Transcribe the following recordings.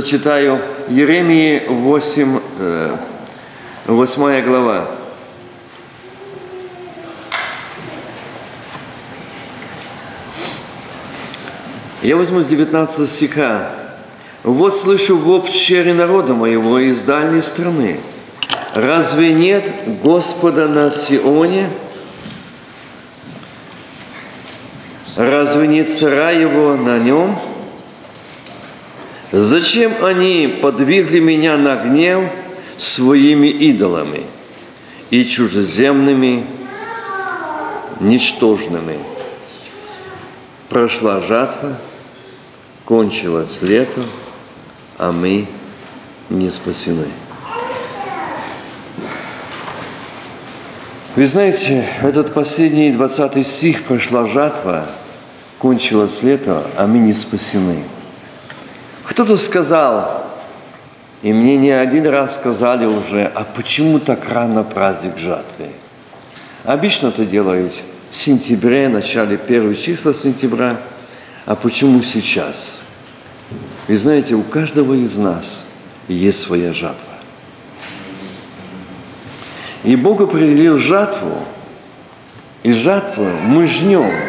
Зачитаю Еремии 8, 8 глава. Я возьму с 19 стиха. «Вот слышу в общере народа моего из дальней страны. Разве нет Господа на Сионе? Разве не цара его на нем?» Зачем они подвигли меня на гнев своими идолами и чужеземными, ничтожными? Прошла жатва, кончилось лето, а мы не спасены. Вы знаете, этот последний 20 стих прошла жатва, кончилось лето, а мы не спасены – кто-то сказал, и мне не один раз сказали уже, а почему так рано праздник жатвы? Обычно это делают в сентябре, начале первого числа сентября, а почему сейчас? Вы знаете, у каждого из нас есть своя жатва. И Бог определил жатву, и жатву мы жнем –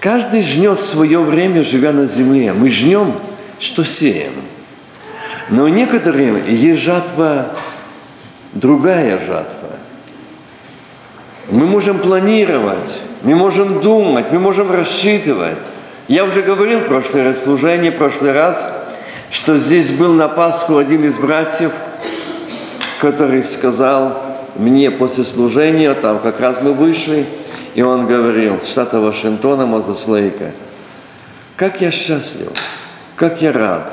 Каждый жнет свое время, живя на земле. Мы жнем, что сеем. Но некоторым есть жатва, другая жатва. Мы можем планировать, мы можем думать, мы можем рассчитывать. Я уже говорил в прошлое служение, в прошлый раз, что здесь был на Пасху один из братьев, который сказал мне после служения, там как раз мы вышли, и он говорил, штата Вашингтона, Мазаслейка, как я счастлив, как я рад,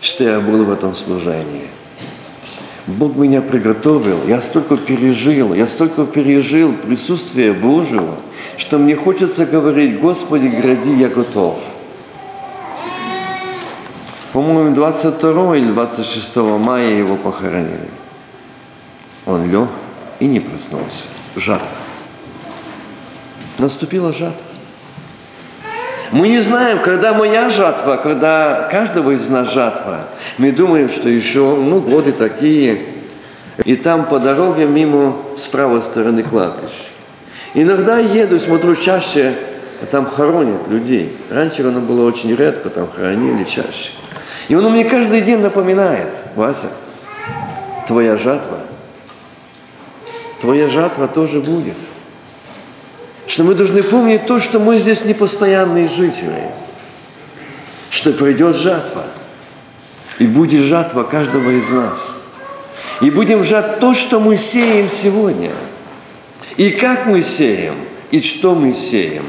что я был в этом служении. Бог меня приготовил, я столько пережил, я столько пережил присутствие Божьего, что мне хочется говорить, Господи, гради, я готов. По-моему, 22 или 26 мая его похоронили. Он лег и не проснулся. Жатва наступила жатва. Мы не знаем, когда моя жатва, когда каждого из нас жатва. Мы думаем, что еще, ну, годы такие. И там по дороге мимо с правой стороны кладбище. Иногда еду, смотрю чаще, а там хоронят людей. Раньше оно было очень редко, там хоронили чаще. И он мне каждый день напоминает, Вася, твоя жатва, твоя жатва тоже будет что мы должны помнить то, что мы здесь не постоянные жители, что придет жатва, и будет жатва каждого из нас. И будем жать то, что мы сеем сегодня. И как мы сеем, и что мы сеем.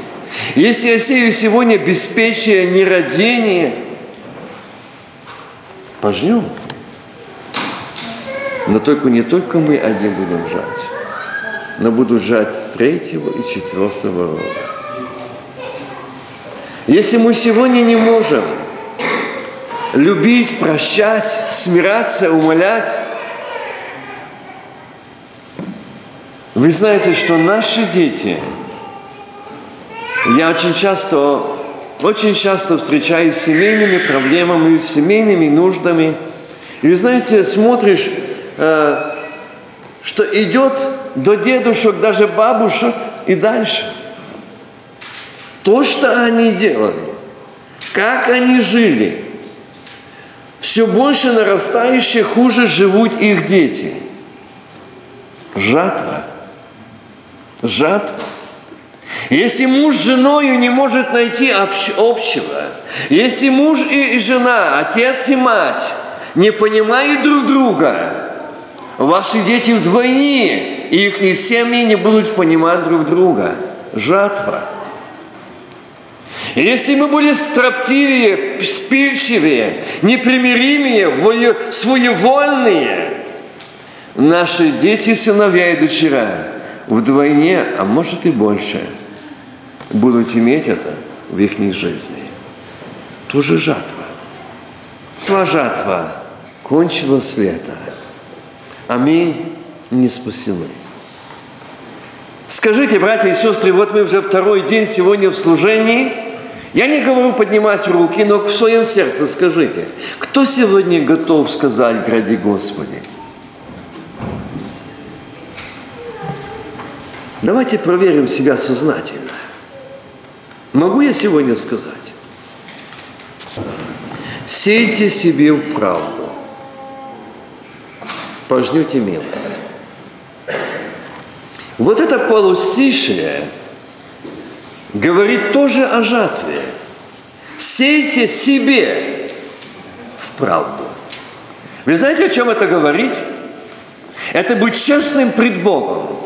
Если я сею сегодня беспечие, нерадение, пожнем. Но только не только мы одни будем жать, но будут жать третьего и четвертого рода. Если мы сегодня не можем любить, прощать, смиряться, умолять, Вы знаете, что наши дети, я очень часто, очень часто встречаюсь с семейными проблемами, с семейными нуждами. И вы знаете, смотришь, э, что идет до дедушек, даже бабушек и дальше. То, что они делали, как они жили, все больше нарастающее, хуже живут их дети. Жатва. Жатва. Если муж с женой не может найти общего, если муж и жена, отец и мать не понимают друг друга, Ваши дети вдвойне, и их семьи не будут понимать друг друга. Жатва. Если мы были строптивее, спильчивее, непримиримее, своевольные, наши дети, сыновья и дочера вдвойне, а может и больше, будут иметь это в их жизни. Тоже жатва. Твоя жатва кончилась лето а мы не спасены. Скажите, братья и сестры, вот мы уже второй день сегодня в служении. Я не говорю поднимать руки, но в своем сердце скажите, кто сегодня готов сказать «Гради Господи»? Давайте проверим себя сознательно. Могу я сегодня сказать? Сейте себе в правду пожнете милость. Вот это полустишее говорит тоже о жатве. Сейте себе в правду. Вы знаете, о чем это говорит? Это быть честным пред Богом.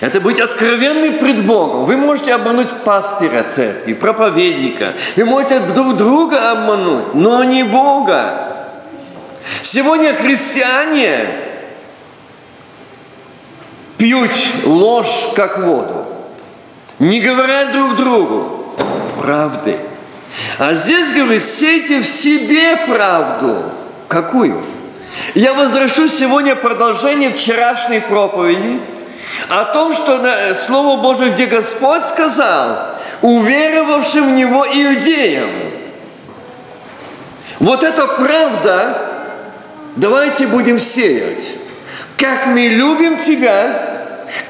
Это быть откровенным пред Богом. Вы можете обмануть пастыря церкви, проповедника. Вы можете друг друга обмануть, но не Бога. Сегодня христиане пьют ложь как воду, не говорят друг другу правды. А здесь говорит, сейте в себе правду. Какую? Я возвращу сегодня продолжение вчерашней проповеди о том, что Слово Божие, где Господь сказал, уверовавшим в Него иудеям. Вот эта правда Давайте будем сеять. Как мы любим Тебя,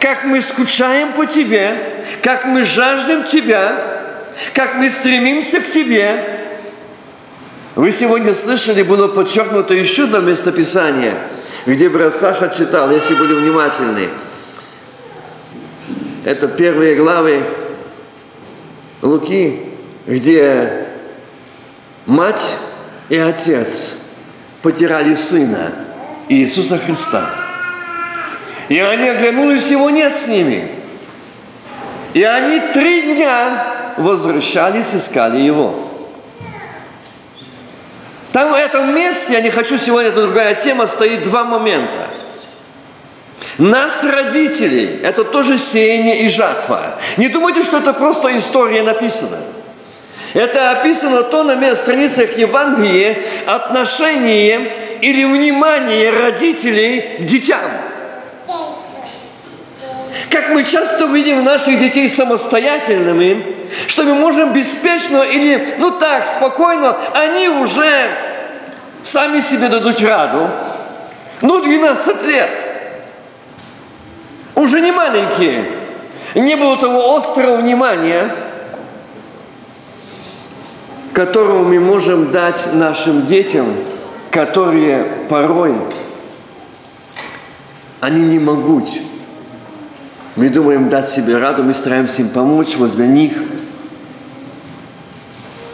как мы скучаем по Тебе, как мы жаждем Тебя, как мы стремимся к Тебе. Вы сегодня слышали, было подчеркнуто еще одно местописание, где брат Саша читал, если были внимательны. Это первые главы Луки, где мать и отец – потеряли Сына Иисуса Христа. И они оглянулись, его нет с ними. И они три дня возвращались, искали его. Там в этом месте, я не хочу сегодня, это другая тема, стоит два момента. Нас, родителей, это тоже сеяние и жатва. Не думайте, что это просто история написана. Это описано то на страницах Евангелия отношение или внимание родителей к детям. Как мы часто видим наших детей самостоятельными, что мы можем беспечно или, ну так, спокойно, они уже сами себе дадут раду. Ну, 12 лет. Уже не маленькие. Не было того острого внимания – которого мы можем дать нашим детям, которые порой они не могут. Мы думаем дать себе раду, мы стараемся им помочь возле них.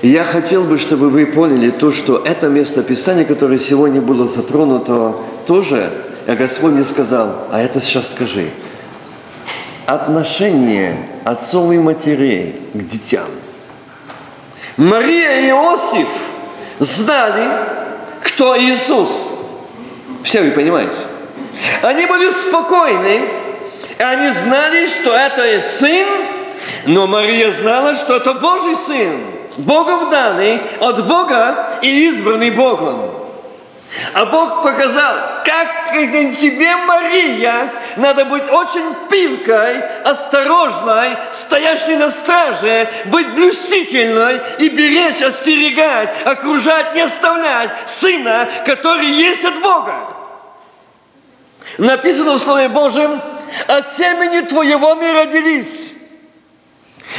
И я хотел бы, чтобы вы поняли то, что это место Писания, которое сегодня было затронуто, тоже, я Господь мне сказал, а это сейчас скажи. Отношение отцов и матерей к детям – Мария и Иосиф знали, кто Иисус. Все вы понимаете? Они были спокойны, они знали, что это сын, но Мария знала, что это Божий сын, Богом данный, от Бога и избранный Богом. А Бог показал, как тебе, Мария, надо быть очень пилкой, осторожной, стоящей на страже, быть блюстительной и беречь, остерегать, окружать, не оставлять сына, который есть от Бога. Написано в Слове Божьем, от семени твоего мы родились.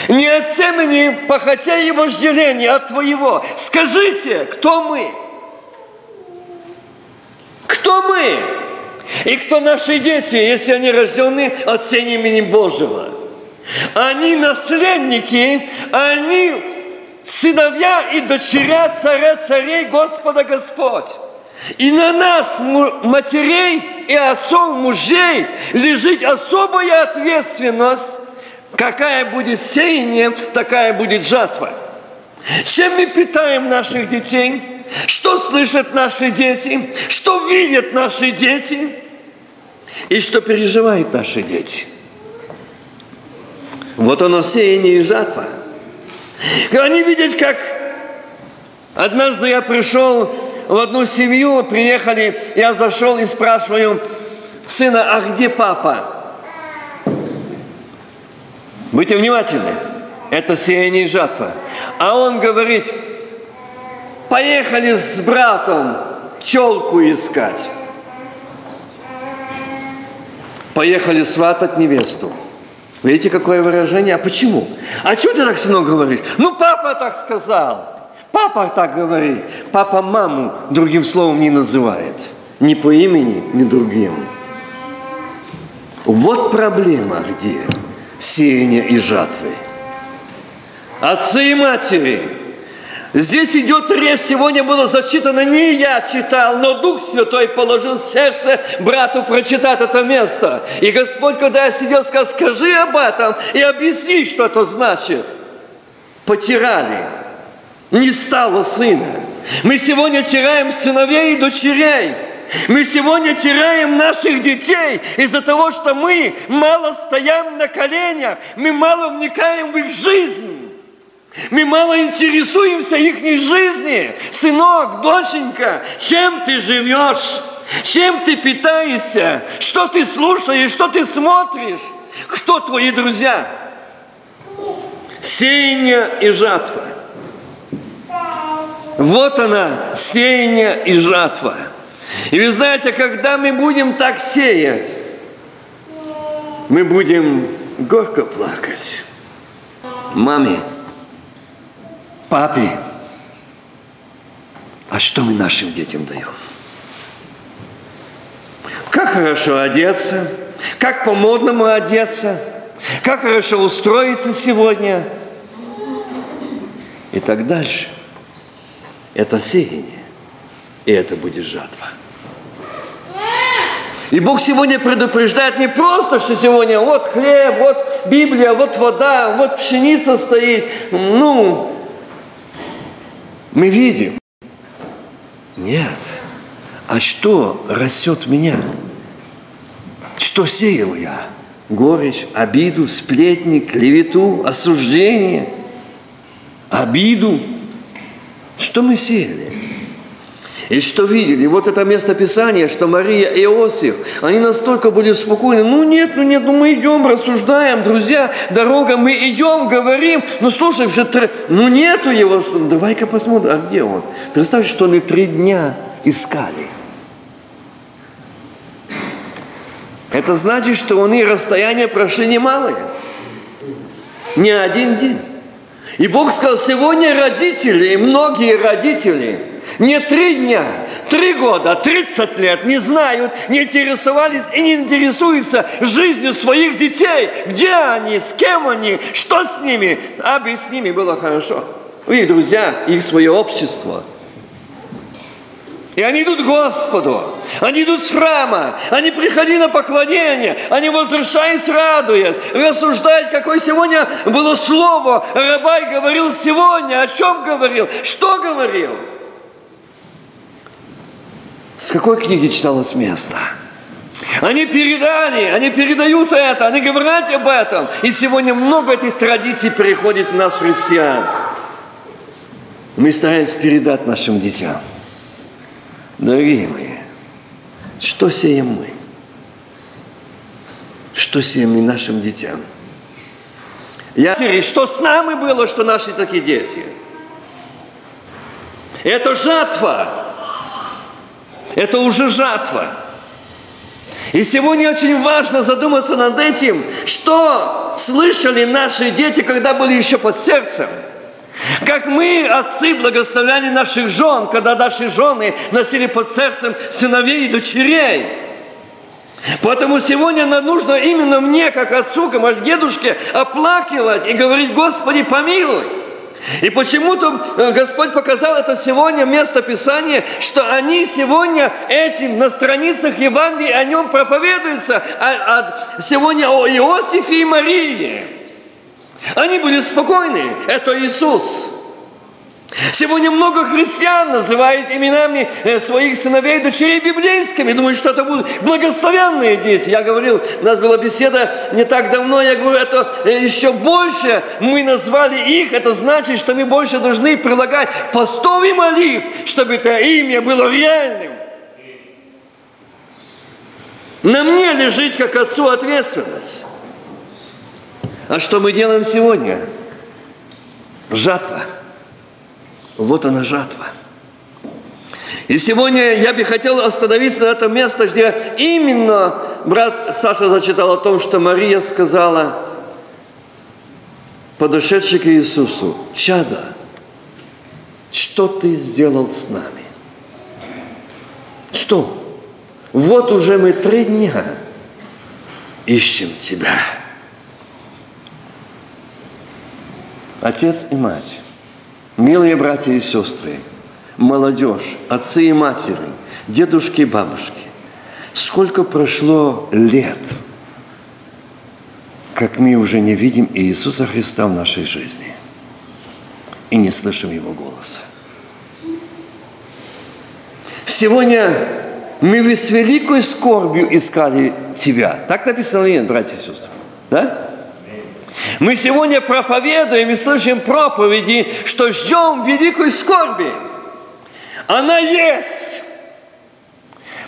Не от семени похотя и вожделения, а от твоего. Скажите, кто мы? Кто мы? И кто наши дети, если они рождены от семени Божьего? Они наследники, они сыновья и дочеря царя царей Господа Господь. И на нас, матерей и отцов, мужей, лежит особая ответственность. Какая будет сеяние, такая будет жатва. Чем мы питаем наших детей? Что слышат наши дети? Что видят наши дети? И что переживают наши дети? Вот оно сеяние и жатва. Они видят, как однажды я пришел в одну семью, приехали, я зашел и спрашиваю сына, а где папа? Будьте внимательны, это сеяние и жатва. А он говорит, поехали с братом челку искать. Поехали сватать невесту. Видите, какое выражение? А почему? А что ты так, сынок, говоришь? Ну, папа так сказал. Папа так говорит. Папа маму другим словом не называет. Ни по имени, ни другим. Вот проблема где сеяния и жатвы. Отцы и матери. Здесь идет речь, сегодня было зачитано, не я читал, но Дух Святой положил сердце брату прочитать это место. И Господь, когда я сидел, сказал, скажи об этом и объясни, что это значит. Потирали не стало сына. Мы сегодня теряем сыновей и дочерей. Мы сегодня теряем наших детей из-за того, что мы мало стоим на коленях, мы мало вникаем в их жизнь. Мы мало интересуемся их жизни. Сынок, доченька, чем ты живешь? Чем ты питаешься? Что ты слушаешь? Что ты смотришь? Кто твои друзья? Сеяние и жатва – вот она, сеяние и жатва. И вы знаете, когда мы будем так сеять, мы будем горько плакать. Маме, папе, а что мы нашим детям даем? Как хорошо одеться, как по-модному одеться, как хорошо устроиться сегодня и так дальше – это сеяние, и это будет жатва. И Бог сегодня предупреждает не просто, что сегодня вот хлеб, вот Библия, вот вода, вот пшеница стоит. Ну, мы видим. Нет. А что растет меня? Что сеял я? Горечь, обиду, сплетни, клевету, осуждение, обиду, что мы сеяли? И что видели? Вот это место Писания, что Мария и Иосиф, они настолько были спокойны. Ну нет, ну нет, ну мы идем, рассуждаем, друзья, дорога, мы идем, говорим. Ну слушай, уже ну нету его. Давай-ка посмотрим, а где он? Представь, что они три дня искали. Это значит, что они расстояние прошли немалое. Не один день. И Бог сказал, сегодня родители, многие родители, не три дня, три года, тридцать лет не знают, не интересовались и не интересуются жизнью своих детей. Где они, с кем они, что с ними, аби с ними было хорошо. Их друзья, их свое общество – и они идут к Господу, они идут с храма, они приходили на поклонение, они возвращаясь радуясь, рассуждают, какое сегодня было слово. Рабай говорил сегодня, о чем говорил, что говорил. С какой книги читалось место? Они передали, они передают это, они говорят об этом. И сегодня много этих традиций переходит в нас, христиан. Мы стараемся передать нашим детям – Дорогие мои, что сеем мы? Что сеем мы нашим детям? Я что с нами было, что наши такие дети? Это жатва. Это уже жатва. И сегодня очень важно задуматься над этим, что слышали наши дети, когда были еще под сердцем. Как мы, отцы, благословляли наших жен, когда наши жены носили под сердцем сыновей и дочерей. Поэтому сегодня нам нужно именно мне, как отцу, как дедушке, оплакивать и говорить, Господи, помилуй. И почему-то э, Господь показал это сегодня место Писания, что они сегодня этим на страницах Евангелия о нем проповедуются, а, а сегодня о Иосифе и Марии. Они были спокойны, это Иисус. Сегодня много христиан называют именами э, своих сыновей и дочерей библейскими. Думают, что это будут благословенные дети. Я говорил, у нас была беседа не так давно, я говорю, это э, еще больше мы назвали их. Это значит, что мы больше должны прилагать постов и молитв, чтобы это имя было реальным. На мне лежит, как отцу, ответственность. А что мы делаем сегодня? Жатва – вот она жатва. И сегодня я бы хотел остановиться на этом месте, где именно брат Саша зачитал о том, что Мария сказала, подошедший к Иисусу, «Чада, что ты сделал с нами?» Что? Вот уже мы три дня ищем тебя. Отец и мать Милые братья и сестры, молодежь, отцы и матери, дедушки и бабушки, сколько прошло лет, как мы уже не видим Иисуса Христа в нашей жизни и не слышим Его голоса. Сегодня мы с великой скорбью искали Тебя. Так написано, нет, братья и сестры? Да? Мы сегодня проповедуем и слышим проповеди, что ждем великой скорби. Она есть.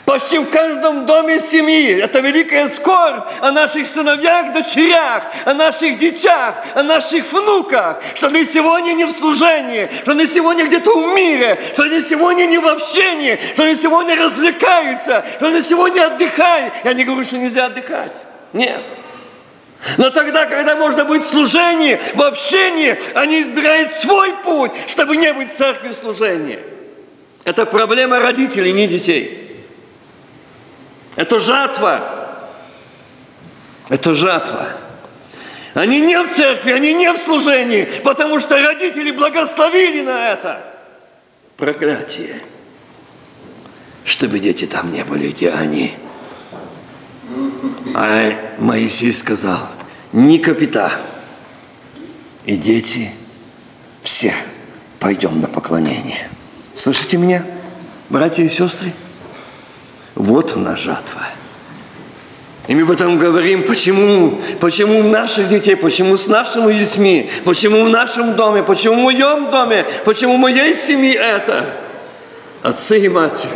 Почти в каждом доме семьи. Это великая скорбь о наших сыновьях, дочерях, о наших детях, о наших внуках. Что они сегодня не в служении, что они сегодня где-то в мире, что они сегодня не в общении, что они сегодня развлекаются, что они сегодня отдыхают. Я не говорю, что нельзя отдыхать. Нет. Но тогда, когда можно быть в служении, в общении, они избирают свой путь, чтобы не быть в церкви служения. Это проблема родителей, не детей. Это жатва. Это жатва. Они не в церкви, они не в служении, потому что родители благословили на это. Проклятие. Чтобы дети там не были, где они. А Моисей сказал, не капита и дети, все пойдем на поклонение. Слышите меня, братья и сестры? Вот она жатва. И мы потом говорим, почему, почему у наших детей, почему с нашими детьми, почему в нашем доме, почему в моем доме, почему в моей семье это. Отцы и матери.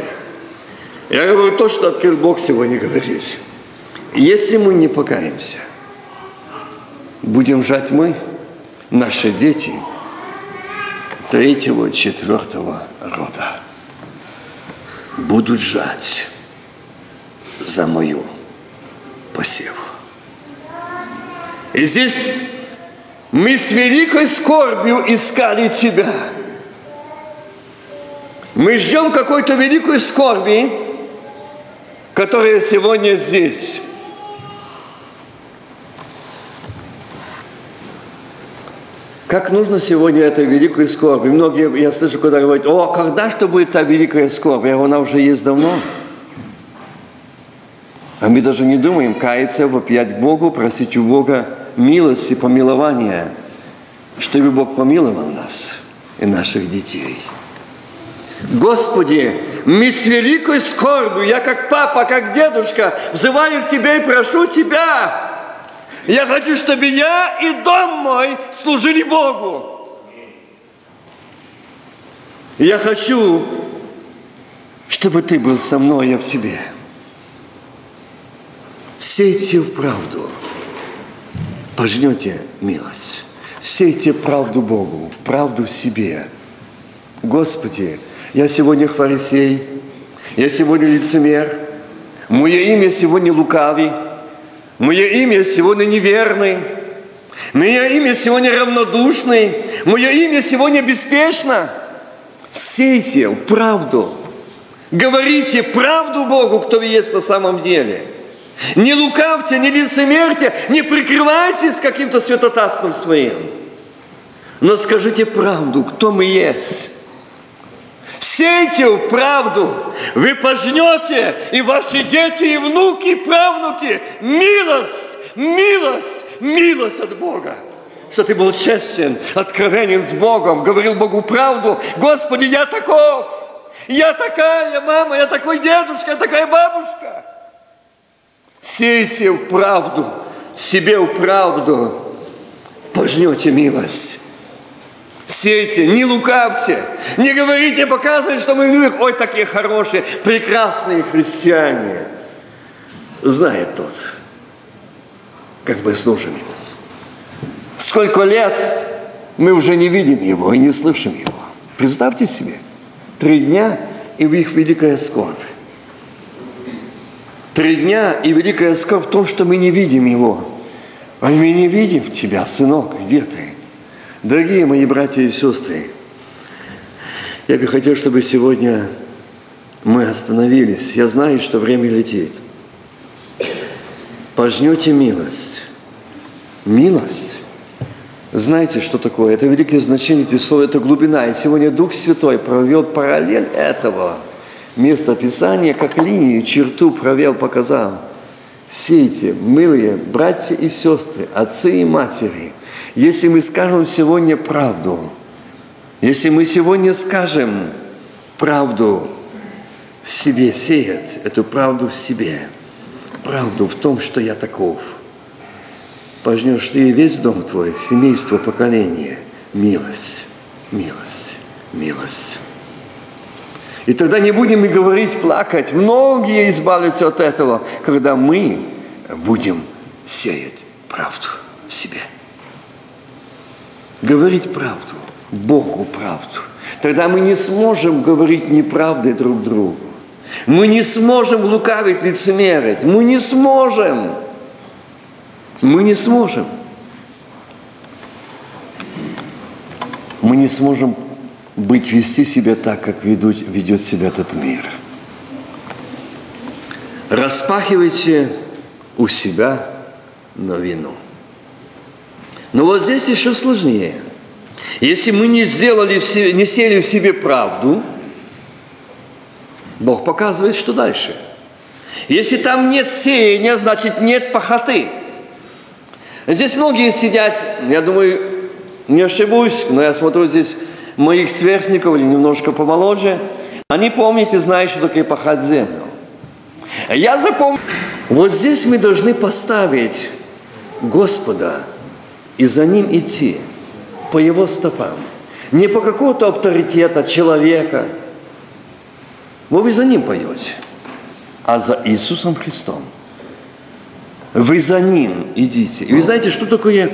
Я говорю то, что открыл Бог сегодня говорить. Если мы не покаемся, будем жать мы, наши дети, третьего, четвертого рода, будут жать за мою посеву. И здесь мы с великой скорбью искали Тебя. Мы ждем какой-то великой скорби, которая сегодня здесь. Как нужно сегодня это великую скорбь? Многие, я слышу, когда говорят, о, когда что будет та великая скорбь? Говорю, она уже есть давно. А мы даже не думаем каяться, вопиять Богу, просить у Бога милости, помилования, чтобы Бог помиловал нас и наших детей. Господи, мы с великой скорбью, я как папа, как дедушка, взываю к Тебе и прошу Тебя, я хочу, чтобы я и дом мой служили Богу. Я хочу, чтобы ты был со мной, я в тебе. Сейте в правду, пожнете милость. Сейте правду Богу, правду в себе. Господи, я сегодня фарисей, я сегодня лицемер, мое имя сегодня лукавый, мое имя сегодня неверный, мое имя сегодня равнодушный, мое имя сегодня беспечно. Сейте в правду, говорите правду Богу, кто вы есть на самом деле – не лукавьте, не лицемерьте, не прикрывайтесь каким-то святотатством своим. Но скажите правду, кто мы есть. Сейте в правду, вы пожнете, и ваши дети, и внуки, и правнуки, милость, милость, милость от Бога. Что ты был честен, откровенен с Богом, говорил Богу правду. Господи, я таков, я такая мама, я такой дедушка, я такая бабушка. Сейте в правду, себе в правду, пожнете милость. Сейте, не лукавьте, не говорите, показывайте, что мы люди, ой, такие хорошие, прекрасные христиане. Знает тот, как мы служим Ему. Сколько лет мы уже не видим Его и не слышим Его. Представьте себе, три дня и в их великая скорбь. Три дня и великая скорбь в том, что мы не видим Его. А мы не видим Тебя, сынок, где ты? Дорогие мои братья и сестры, я бы хотел, чтобы сегодня мы остановились. Я знаю, что время летит. Пожнете милость. Милость. Знаете, что такое? Это великое значение этого слова, это глубина. И сегодня Дух Святой провел параллель этого – место Писания, как линию, черту провел, показал. Сейте, милые братья и сестры, отцы и матери, если мы скажем сегодня правду, если мы сегодня скажем правду себе сеять, эту правду в себе, правду в том, что я таков, пожнешь ты весь дом твой, семейство, поколение, милость, милость, милость. И тогда не будем и говорить, плакать. Многие избавятся от этого, когда мы будем сеять правду в себе. Говорить правду, Богу правду. Тогда мы не сможем говорить неправды друг другу. Мы не сможем лукавить, лицемерить. Мы не сможем. Мы не сможем. Мы не сможем быть, вести себя так, как ведут, ведет себя этот мир. Распахивайте у себя новину. Но вот здесь еще сложнее. Если мы не сделали, не сели в себе правду, Бог показывает, что дальше. Если там нет сеяния, значит нет похоты. Здесь многие сидят, я думаю, не ошибусь, но я смотрю здесь моих сверстников или немножко помоложе, они помнят и знают, что такое пахать землю. Я запомнил, вот здесь мы должны поставить Господа и за Ним идти по Его стопам. Не по какому-то авторитета человека. Вот вы за Ним пойдете, а за Иисусом Христом. Вы за Ним идите. И вы знаете, что такое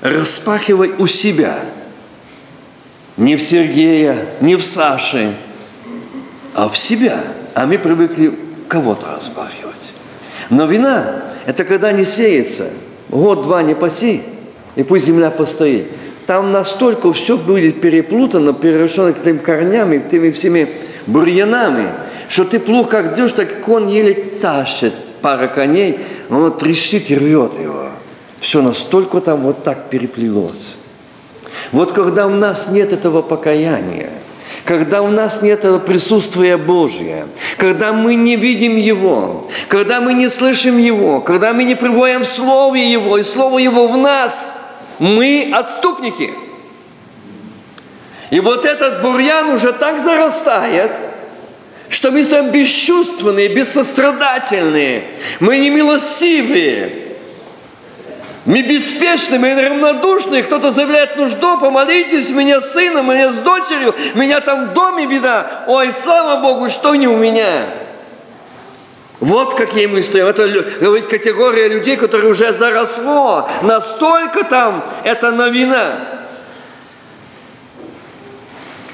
распахивать у себя – не в Сергея, не в Саше, а в себя. А мы привыкли кого-то разбахивать. Но вина – это когда не сеется. Год-два не посей, и пусть земля постоит. Там настолько все будет переплутано, перерешено к тем корнями, теми всеми бурьянами, что ты плохо как идешь, так он еле тащит пара коней, он трещит и рвет его. Все настолько там вот так переплелось. Вот когда у нас нет этого покаяния, когда у нас нет этого присутствия Божия, когда мы не видим Его, когда мы не слышим Его, когда мы не пребываем в Слове Его, и Слово Его в нас, мы отступники. И вот этот бурьян уже так зарастает, что мы стоим бесчувственные, бессострадательные, мы не милосивые. Мы беспечны, мы равнодушны. Кто-то заявляет нужду, помолитесь, меня с сыном, меня с дочерью, меня там в доме беда. Ой, слава Богу, что не у меня. Вот какие мы стоим. Это говорит категория людей, которые уже заросло. Настолько там это новина.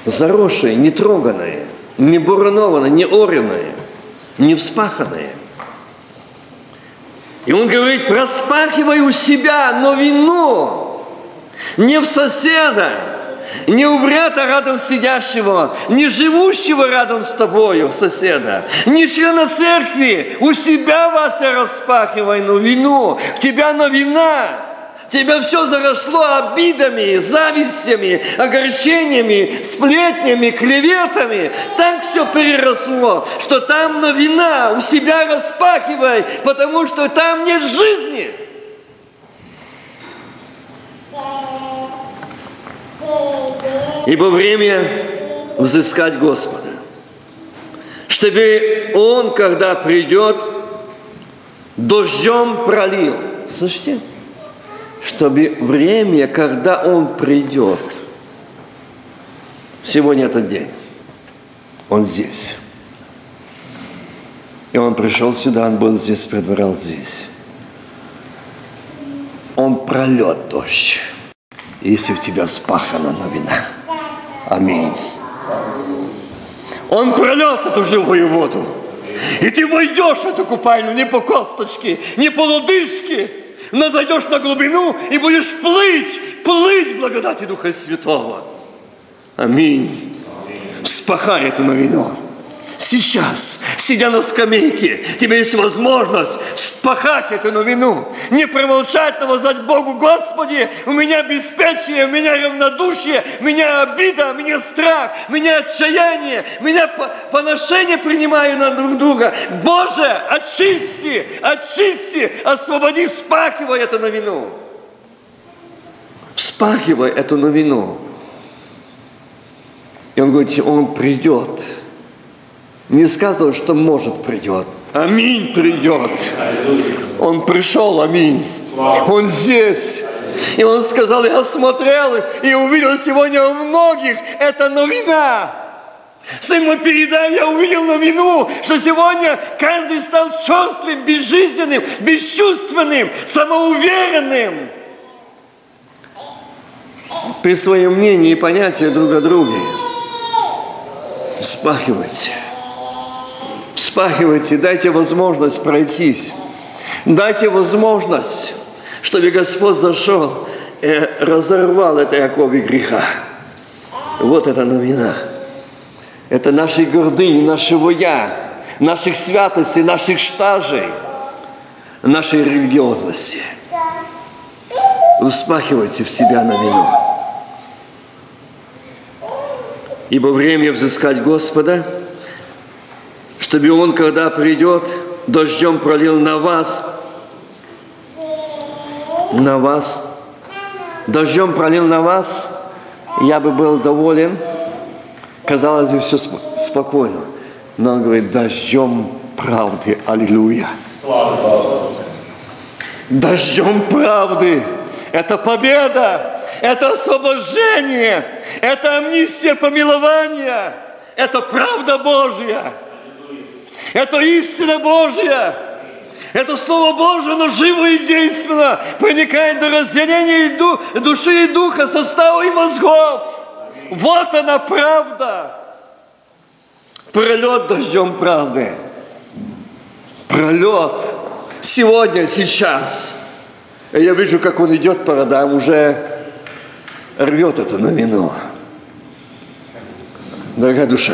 Заросшие, не троганные, не буранованные, не оренные, не вспаханные. И он говорит, распахивай у себя новину, не в соседа, не у брата рядом сидящего, не живущего рядом с тобою, соседа, не члена церкви, у себя вас распахивай новину, в тебя новина, тебя все заросло обидами, завистями, огорчениями, сплетнями, клеветами. Так все переросло, что там новина, у себя распахивай, потому что там нет жизни. Ибо время взыскать Господа, чтобы Он, когда придет, дождем пролил. Слышите? Чтобы время, когда Он придет, сегодня этот день, Он здесь. И Он пришел сюда, Он был здесь, предварял здесь. Он пролет дождь, если в тебя спахана новина. Аминь. Он пролет эту живую воду. И ты войдешь в эту купальню не по косточке, не по лодыжке, но зайдешь на глубину и будешь плыть, плыть благодати Духа Святого. Аминь. Вспахай эту новину. Сейчас, сидя на скамейке, тебе есть возможность спахать эту новину, не промолчать, но воздать Богу, Господи, у меня беспечие, у меня равнодушие, у меня обида, у меня страх, у меня отчаяние, у меня поношение принимаю на друг друга. Боже, очисти, очисти, освободи, вспахивай эту новину. Вспахивай эту новину. И он говорит, он придет не сказано, что может придет. Аминь придет. Он пришел, аминь. Он здесь. И он сказал, я смотрел и увидел сегодня у многих, это новина. Сын мой, передай, я увидел новину, что сегодня каждый стал черствым, безжизненным, бесчувственным, самоуверенным. При своем мнении и понятии друг о друге. Спахивайте вспахивайте, дайте возможность пройтись. Дайте возможность, чтобы Господь зашел и разорвал это оковы греха. Вот это новина. Это нашей гордыни, нашего «я», наших святостей, наших штажей, нашей религиозности. Вспахивайте в себя на вино. Ибо время взыскать Господа – чтобы Он, когда придет, дождем пролил на вас, на вас, дождем пролил на вас, я бы был доволен, казалось бы, все спокойно. Но он говорит, дождем правды, аллилуйя. Дождем правды. Это победа, это освобождение, это амнистия помилования, это правда Божья. Это истина Божья. Это Слово Божье, оно живо и действенно, проникает до разделения души и духа, состава и мозгов. Вот она правда. Пролет дождем правды. Пролет. Сегодня, сейчас. Я вижу, как он идет по родам, уже рвет эту новину. Дорогая душа,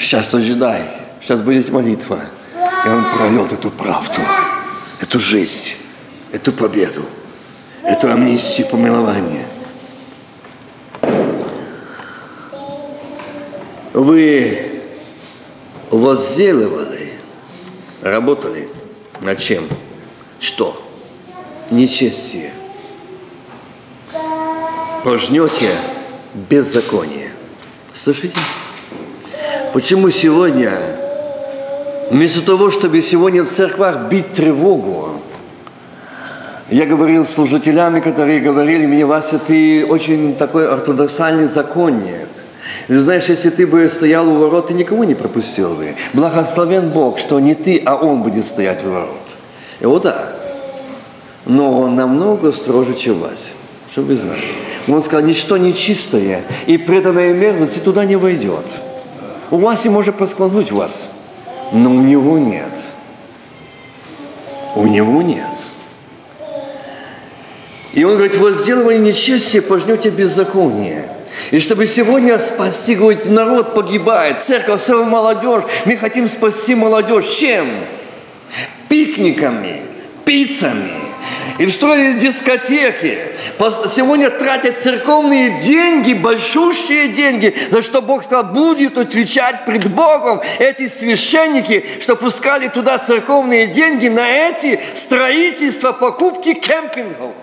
Сейчас ожидай, сейчас будет молитва. И он прольет эту правду, эту жизнь, эту победу, эту амнистию помилования. Вы возделывали, работали над чем? Что? Нечестие. Пожнете беззаконие. Слышите? Почему сегодня, вместо того, чтобы сегодня в церквах бить тревогу, Я говорил с служителями, которые говорили мне, Вася, ты очень такой ортодоксальный законник. Ты знаешь, если ты бы стоял у ворот, ты никого не пропустил бы. Благословен Бог, что не ты, а Он будет стоять у ворот. И вот да. Но Он намного строже, чем Вася. Чтобы вы знали. Он сказал, ничто нечистое и преданная мерзость туда не войдет. У Васи может посклонуть вас, но у него нет. У него нет. И он говорит, возделывали нечестие, пожнете беззаконие. И чтобы сегодня спасти, говорит, народ погибает, церковь, свою молодежь, мы хотим спасти молодежь. Чем? Пикниками, пиццами. И устроили дискотеки. Сегодня тратят церковные деньги, большущие деньги, за что Бог сказал, будет отвечать пред Богом эти священники, что пускали туда церковные деньги на эти строительства, покупки кемпингов.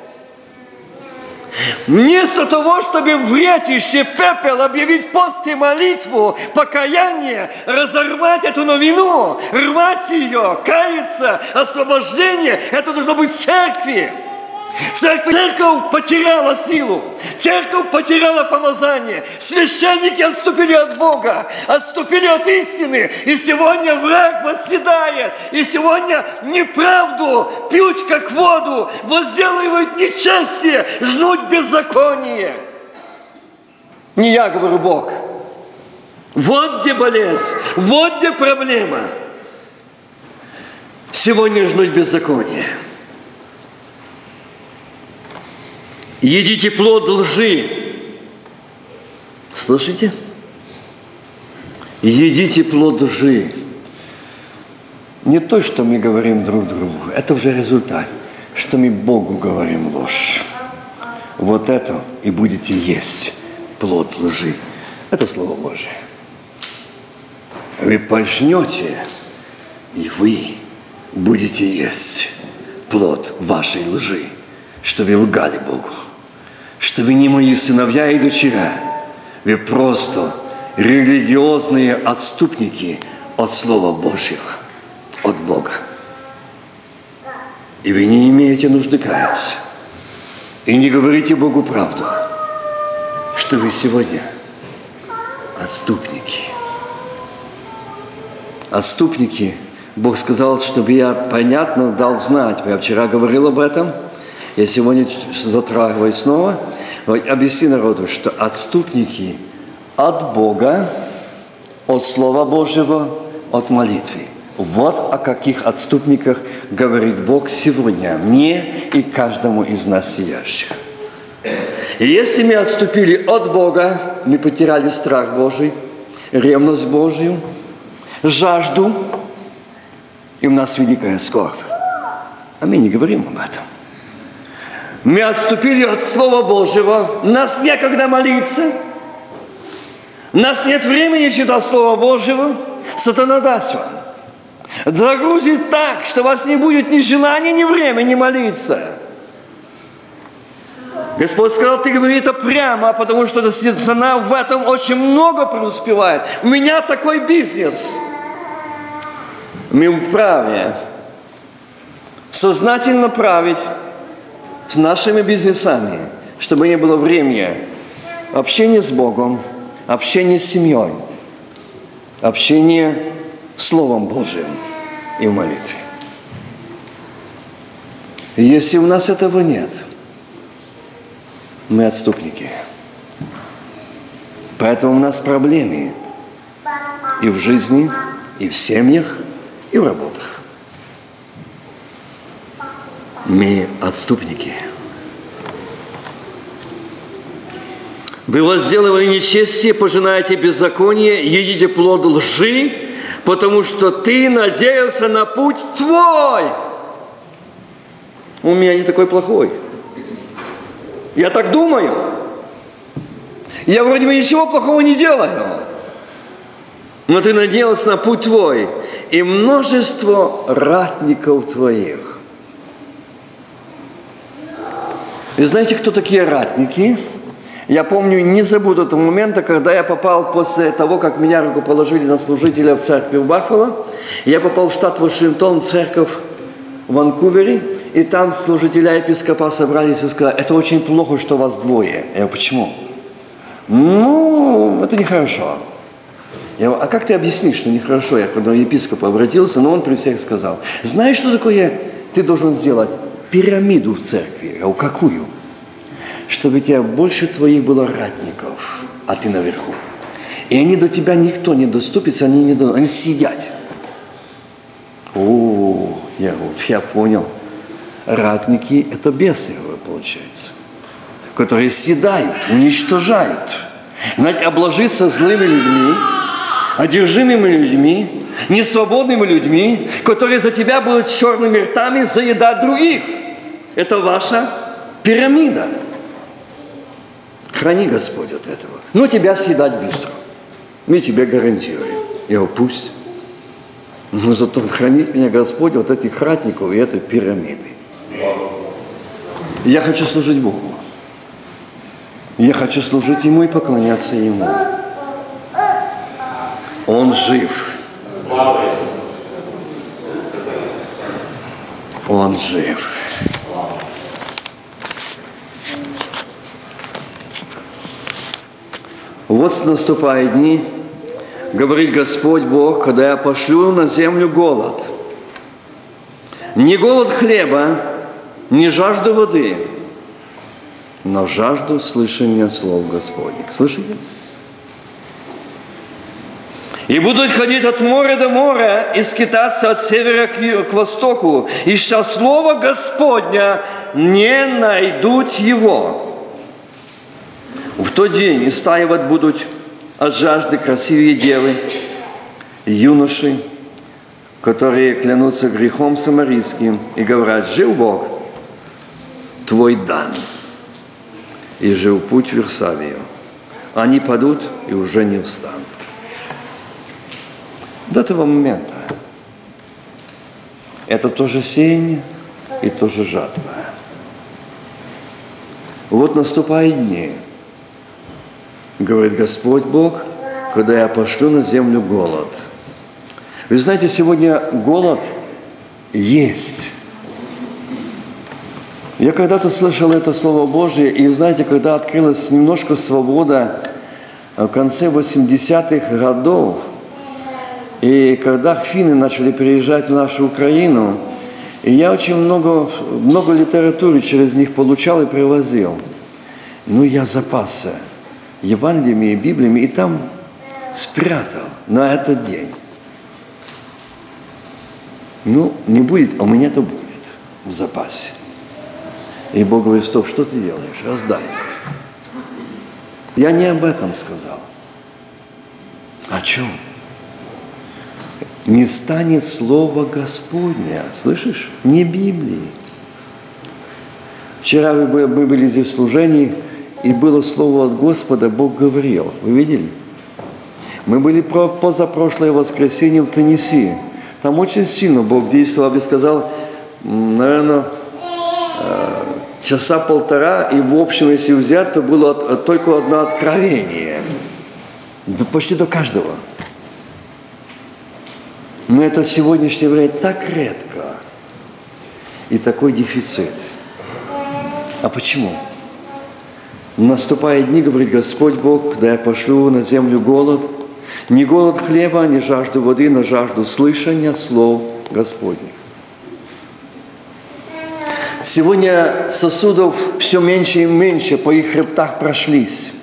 Вместо того, чтобы в ретище пепел объявить пост и молитву, покаяние, разорвать эту новину, рвать ее, каяться, освобождение, это должно быть в церкви. Церковь, церковь потеряла силу, церковь потеряла помазание, священники отступили от Бога, отступили от истины, и сегодня враг восседает, и сегодня неправду пьют как воду, возделывают нечестие, жнут беззаконие. Не я говорю Бог. Вот где болезнь, вот где проблема. Сегодня жнуть беззаконие. Едите плод лжи. Слышите? Едите плод лжи. Не то, что мы говорим друг другу, это уже результат, что мы Богу говорим ложь. Вот это и будете есть плод лжи. Это Слово Божие. Вы пожнете, и вы будете есть плод вашей лжи, что вы лгали Богу что вы не мои сыновья и дочеря, вы просто религиозные отступники от Слова Божьего, от Бога. И вы не имеете нужды каяться. И не говорите Богу правду, что вы сегодня отступники. Отступники, Бог сказал, чтобы я понятно дал знать. Я вчера говорил об этом – я сегодня затрагиваю снова, объясни народу, что отступники от Бога, от Слова Божьего, от молитвы. Вот о каких отступниках говорит Бог сегодня мне и каждому из нас сидящих. И если мы отступили от Бога, мы потеряли страх Божий, ревность Божью, жажду, и у нас великая скорбь. А мы не говорим об этом. Мы отступили от Слова Божьего, нас некогда молиться, нас нет времени читать Слово Божьего, сатана даст вам. Загрузит так, что у вас не будет ни желания, ни времени молиться. Господь сказал, ты говори это прямо, потому что сатана в этом очень много преуспевает. У меня такой бизнес. Мы вправе сознательно править с нашими бизнесами, чтобы не было времени общения с Богом, общения с семьей, общения Словом Божьим и в молитве. И если у нас этого нет, мы отступники. Поэтому у нас проблемы и в жизни, и в семьях, и в работах. Мы отступники. Вы возделывали нечестие, пожинаете беззаконие, едите плод лжи, потому что ты надеялся на путь твой. У меня не такой плохой. Я так думаю. Я вроде бы ничего плохого не делаю. Но ты надеялся на путь твой и множество ратников твоих. И знаете, кто такие ратники? Я помню, не забуду этого момента, когда я попал после того, как меня рукоположили на служителя в церкви в Баффало. Я попал в штат Вашингтон, церковь в Ванкувере. и там служителя епископа собрались и сказали, это очень плохо, что вас двое. Я говорю, почему? Ну, это нехорошо. Я говорю, а как ты объяснишь, что нехорошо? Я когда епископ обратился, но он при всех сказал, знаешь, что такое ты должен сделать? Пирамиду в церкви. Я говорю, какую? Чтобы у тебя больше твоих было ратников, а ты наверху. И они до тебя никто не доступится, они не должны, они сидят. О, я, вот, я понял. Ратники – это бесы, получается, которые съедают, уничтожают. Знаете, обложиться злыми людьми, одержимыми людьми, несвободными людьми, которые за тебя будут черными ртами заедать других. Это ваша пирамида. Храни Господь от этого. Но тебя съедать быстро. Мы тебе гарантируем. Его пусть. Но зато хранит меня Господь от этих ратников и этой пирамиды. Я хочу служить Богу. Я хочу служить Ему и поклоняться Ему. Он жив. Он жив. Вот наступают дни, говорит Господь Бог, когда я пошлю на землю голод. Не голод хлеба, не жажду воды, но жажду слышания слов Господних. Слышите? И будут ходить от моря до моря и скитаться от севера к, к востоку, ища слово Господня, не найдут его. Тот день истаивать будут от жажды красивые девы, юноши, которые клянутся грехом самарийским и говорят, жил Бог, твой дан, и жил путь в Версавию. Они падут и уже не встанут. До этого момента это тоже сеяние и тоже жатва. Вот наступают дни, говорит Господь Бог, когда я пошлю на землю голод. Вы знаете, сегодня голод есть. Я когда-то слышал это Слово Божье, и знаете, когда открылась немножко свобода в конце 80-х годов, и когда финны начали приезжать в нашу Украину, и я очень много, много литературы через них получал и привозил. Ну, я запасся Евангелиями и Библиями, и там спрятал на этот день. Ну, не будет, а у меня-то будет в запасе. И Бог говорит, стоп, что ты делаешь? Раздай. Я не об этом сказал. О чем? не станет Слово Господня. Слышишь? Не Библии. Вчера мы были здесь в служении, и было Слово от Господа, Бог говорил. Вы видели? Мы были позапрошлое воскресенье в Теннесси. Там очень сильно Бог действовал, я сказал, наверное, э, часа полтора, и в общем, если взять, то было только одно откровение. Почти до каждого. Но это в сегодняшнее время так редко и такой дефицит. А почему? Наступая дни, говорит Господь Бог, когда я пошлю на землю голод, не голод хлеба, не жажду воды, но жажду слышания слов Господних. Сегодня сосудов все меньше и меньше, по их хребтах прошлись.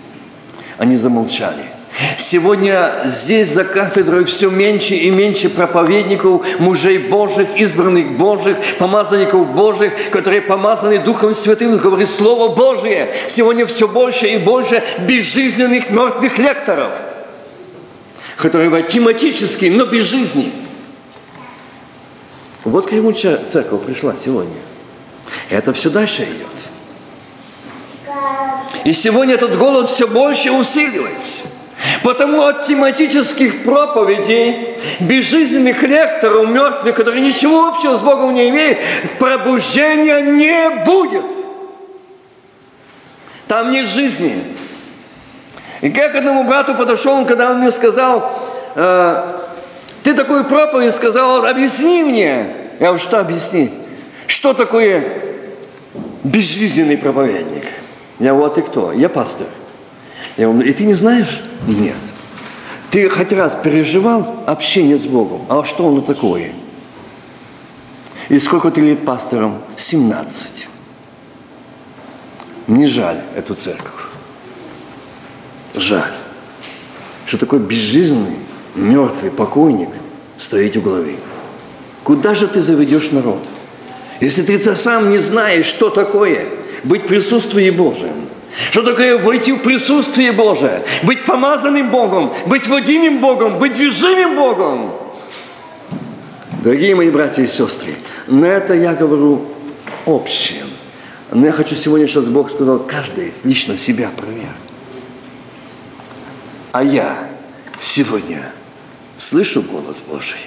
Они замолчали. Сегодня здесь за кафедрой все меньше и меньше проповедников, мужей Божьих, избранных Божьих, помазанников Божьих, которые помазаны Духом Святым, говорит Слово Божие. Сегодня все больше и больше безжизненных мертвых лекторов, которые тематические, но без жизни. Вот к чему церковь пришла сегодня. Это все дальше идет. И сегодня этот голод все больше усиливается. Потому от тематических проповедей, безжизненных лекторов, мертвых, которые ничего общего с Богом не имеют, пробуждения не будет. Там нет жизни. И как к одному брату подошел, когда он мне сказал, э, ты такую проповедь сказал, объясни мне. Я говорю, что объяснить? Что такое безжизненный проповедник? Я вот ты кто? Я пастор. Я говорю, и ты не знаешь? Нет. Ты хоть раз переживал общение с Богом? А что оно такое? И сколько ты лет пастором? 17. Мне жаль эту церковь. Жаль. Что такой безжизненный, мертвый покойник стоит у главы. Куда же ты заведешь народ? Если ты сам не знаешь, что такое быть в присутствии Божьем, что такое войти в присутствие Божие, быть помазанным Богом, быть водимым Богом, быть движимым Богом. Дорогие мои братья и сестры, на это я говорю общее. Но я хочу сегодня, сейчас Бог сказал, каждый лично себя проверь. А я сегодня слышу голос Божий.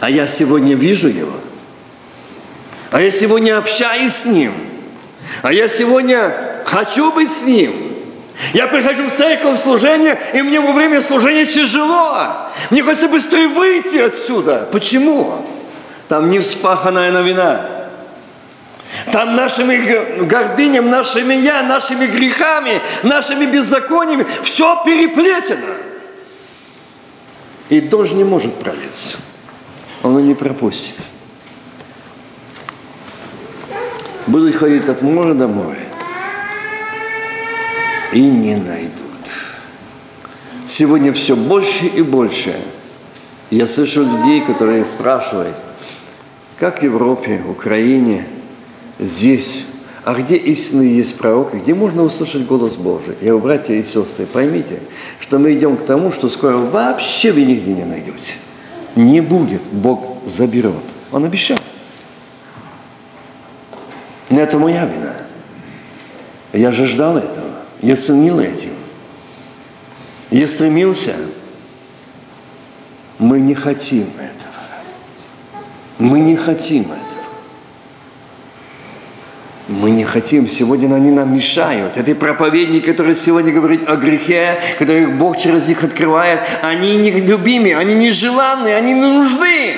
А я сегодня вижу Его. А я сегодня общаюсь с Ним. А я сегодня хочу быть с Ним. Я прихожу в церковь в служение, и мне во время служения тяжело. Мне хочется быстрее выйти отсюда. Почему? Там не вспаханная новина. Там нашими гордыням, нашими я, нашими грехами, нашими беззакониями все переплетено. И дождь не может пролиться. Он не пропустит. Будут ходить от моря до моря и не найдут. Сегодня все больше и больше. Я слышу людей, которые спрашивают, как в Европе, Украине, здесь, а где истинные есть пророки, где можно услышать голос Божий? Я говорю, братья и сестры, поймите, что мы идем к тому, что скоро вообще вы нигде не найдете. Не будет, Бог заберет. Он обещал. Но это моя вина. Я же ждал этого. Я ценил этим. Я стремился. Мы не хотим этого. Мы не хотим этого. Мы не хотим. Сегодня они нам мешают. Это проповедник, который сегодня говорит о грехе, который Бог через них открывает. Они не любимые, они не желанные, они не нужны.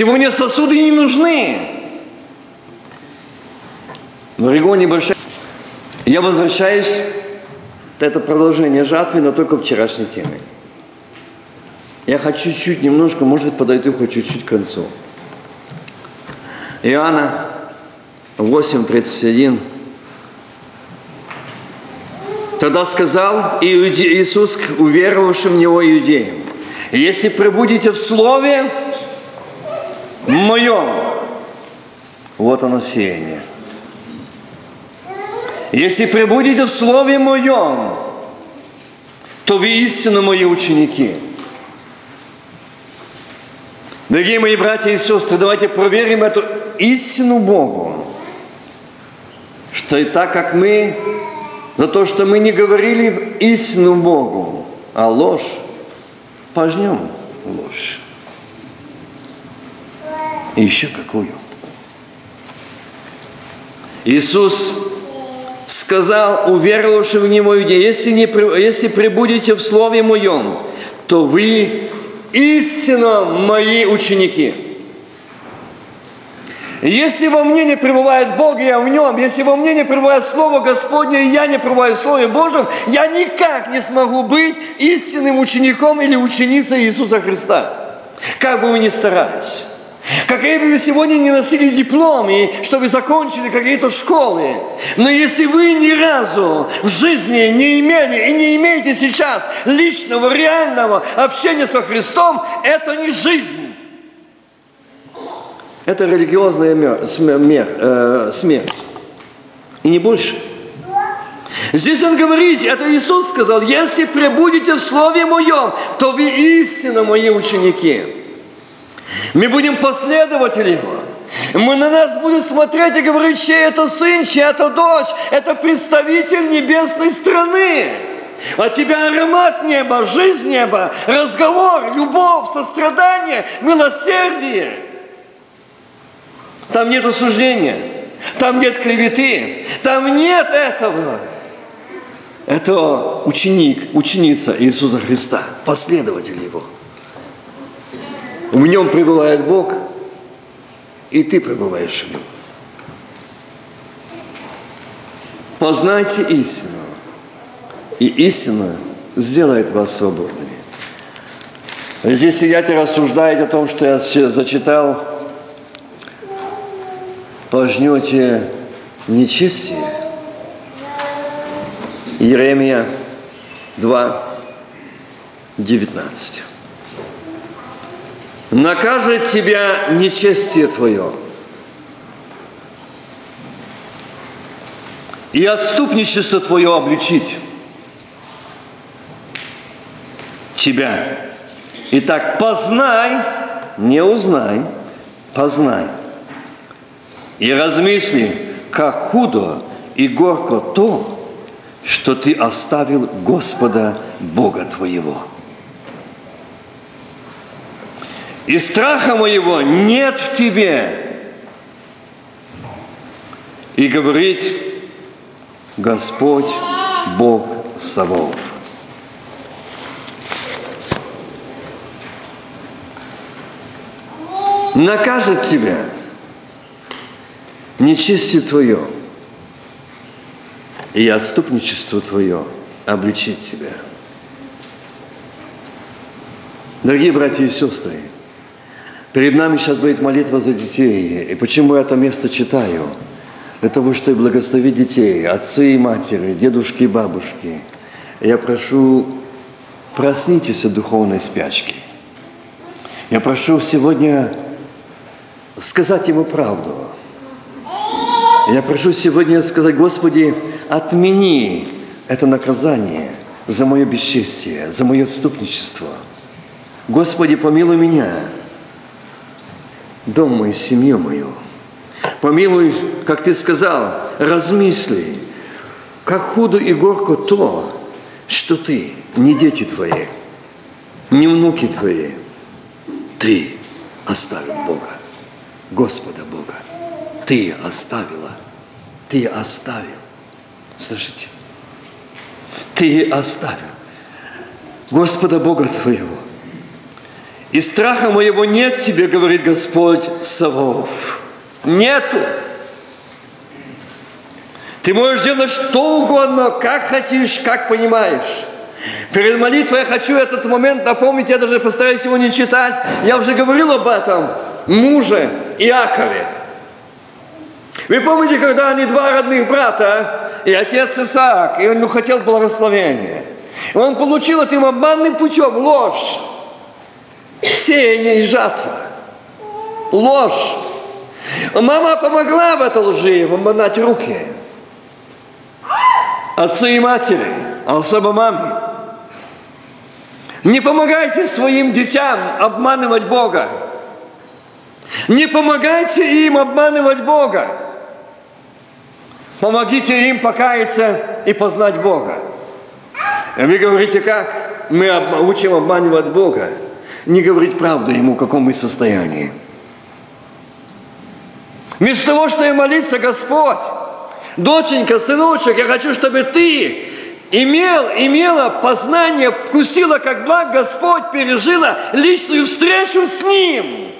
Сегодня сосуды не нужны. Но Регон небольшая. Я возвращаюсь, это продолжение жатвы, но только вчерашней темы. Я хочу чуть немножко, может, подойду хоть чуть-чуть к концу. Иоанна 8.31. Тогда сказал Иисус к уверовавшим в Него иудеям, если пребудете в Слове Моем, вот оно сеяние. Если пребудете в Слове Моем, то вы истинно Мои ученики – Дорогие мои братья и сестры, давайте проверим эту истину Богу. Что и так как мы, за то, что мы не говорили истину Богу, а ложь, пожнем ложь. И еще какую? Иисус сказал уверовавшим в Него людей, если, не, если прибудете в Слове Моем, то вы истинно мои ученики. Если во мне не пребывает Бог, я в нем. Если во мне не пребывает Слово Господне, и я не пребываю в Слове Божьем, я никак не смогу быть истинным учеником или ученицей Иисуса Христа. Как бы вы ни старались. Какие бы вы сегодня не носили дипломы, что вы закончили какие-то школы, но если вы ни разу в жизни не имели и не имеете сейчас личного, реального общения со Христом, это не жизнь. Это религиозная э, смерть. И не больше. Здесь он говорит, это Иисус сказал, если пребудете в Слове Моем, то вы истинно мои ученики. Мы будем последователи Его. Мы на нас будут смотреть и говорить, чей это сын, чья это дочь. Это представитель небесной страны. От тебя аромат неба, жизнь неба, разговор, любовь, сострадание, милосердие. Там нет осуждения, там нет клеветы, там нет этого. Это ученик, ученица Иисуса Христа, последователь Его. В нем пребывает Бог, и ты пребываешь в нем. Познайте истину, и истина сделает вас свободными. Здесь сидят и рассуждают о том, что я зачитал. Пожнете нечестие. Иеремия 2, 19. Накажет тебя нечестие твое, и отступничество твое обличить тебя. Итак, познай, не узнай, познай. И размысли, как худо и горко то, что ты оставил Господа Бога твоего. И страха моего нет в тебе. И говорит Господь Бог Савов. накажет тебя, нечестие твое и отступничество твое обличит тебя. Дорогие братья и сестры, перед нами сейчас будет молитва за детей. И почему я это место читаю? Для того, чтобы благословить детей, отцы и матери, дедушки и бабушки. Я прошу, проснитесь от духовной спячки. Я прошу сегодня сказать Ему правду. Я прошу сегодня сказать, Господи, отмени это наказание за мое бесчестие, за мое отступничество. Господи, помилуй меня, дом мой, семью мою. Помилуй, как Ты сказал, размысли, как худо и горко то, что Ты, не дети Твои, не внуки Твои, Ты оставил Бога. Господа Бога. Ты оставила. Ты оставил. Слышите? Ты оставил Господа Бога твоего. И страха моего нет тебе, говорит Господь Савов. Нету. Ты можешь делать что угодно, как хотишь, как понимаешь. Перед молитвой я хочу этот момент напомнить, я даже постараюсь его не читать. Я уже говорил об этом муже Иакове. Вы помните, когда они два родных брата, и отец Исаак, и он ну, хотел благословения. И он получил этим обманным путем ложь, сеяние и жатва. Ложь. Мама помогла в этой лжи обманать руки. Отцы и матери, а особо маме. Не помогайте своим детям обманывать Бога. Не помогайте им обманывать Бога. Помогите им покаяться и познать Бога. Вы говорите, как мы учим обманывать Бога? Не говорить правду Ему, в каком мы состоянии. Вместо того, что и молиться, Господь, доченька, сыночек, я хочу, чтобы ты имел, имела познание, вкусила, как благ Господь, пережила личную встречу с Ним.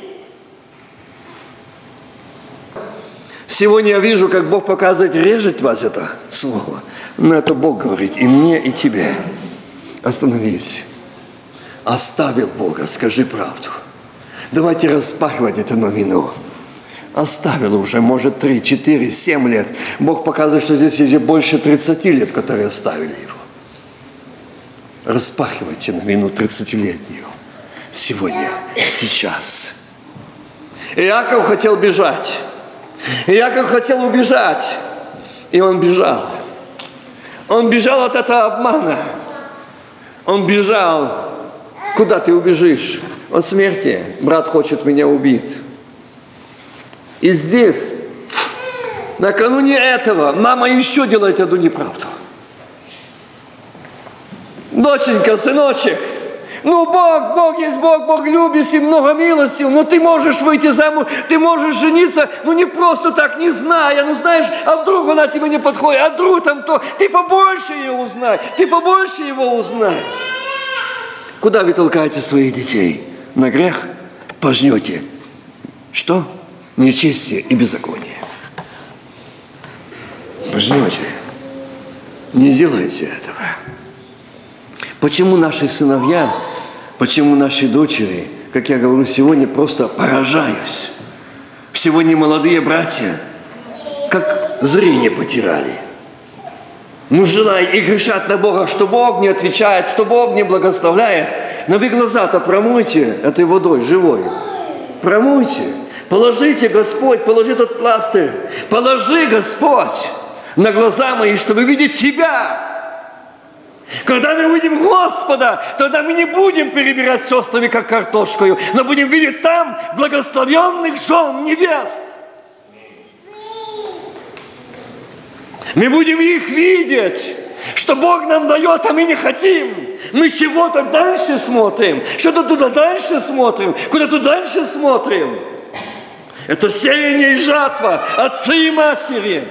Сегодня я вижу, как Бог показывает, режет вас это слово. Но это Бог говорит и мне, и тебе. Остановись. Оставил Бога, скажи правду. Давайте распахивать эту новину. Оставил уже, может, 3, 4, 7 лет. Бог показывает, что здесь есть больше 30 лет, которые оставили его. Распахивайте новину 30-летнюю. Сегодня, сейчас. Иаков хотел бежать. И Яков хотел убежать, и он бежал. Он бежал от этого обмана. Он бежал. Куда ты убежишь? От смерти. Брат хочет меня убить. И здесь, накануне этого, мама еще делает одну неправду. Доченька, сыночек, ну, Бог, Бог есть Бог, Бог любит и много милости, но ты можешь выйти замуж, ты можешь жениться, ну не просто так, не зная, ну знаешь, а вдруг она тебе не подходит, а вдруг там то, ты побольше ее узнай, ты побольше его узнай. Куда вы толкаете своих детей? На грех? пожнете что? Нечестие и беззаконие. Пожнете. Не делайте этого. Почему наши сыновья, почему наши дочери, как я говорю, сегодня просто поражаюсь. Сегодня молодые братья, как зрение потеряли. Мужчина и грешат на Бога, что Бог не отвечает, что Бог не благословляет. Но вы глаза-то промойте этой водой живой. Промойте. Положите, Господь, положи тот пластырь. Положи, Господь, на глаза мои, чтобы видеть Тебя. Когда мы увидим Господа, тогда мы не будем перебирать сестрами, как картошкою, но будем видеть там благословенных жен, невест. Мы будем их видеть, что Бог нам дает, а мы не хотим. Мы чего-то дальше смотрим, что-то туда дальше смотрим, куда-то дальше смотрим. Это сеяние и жатва, отцы и матери.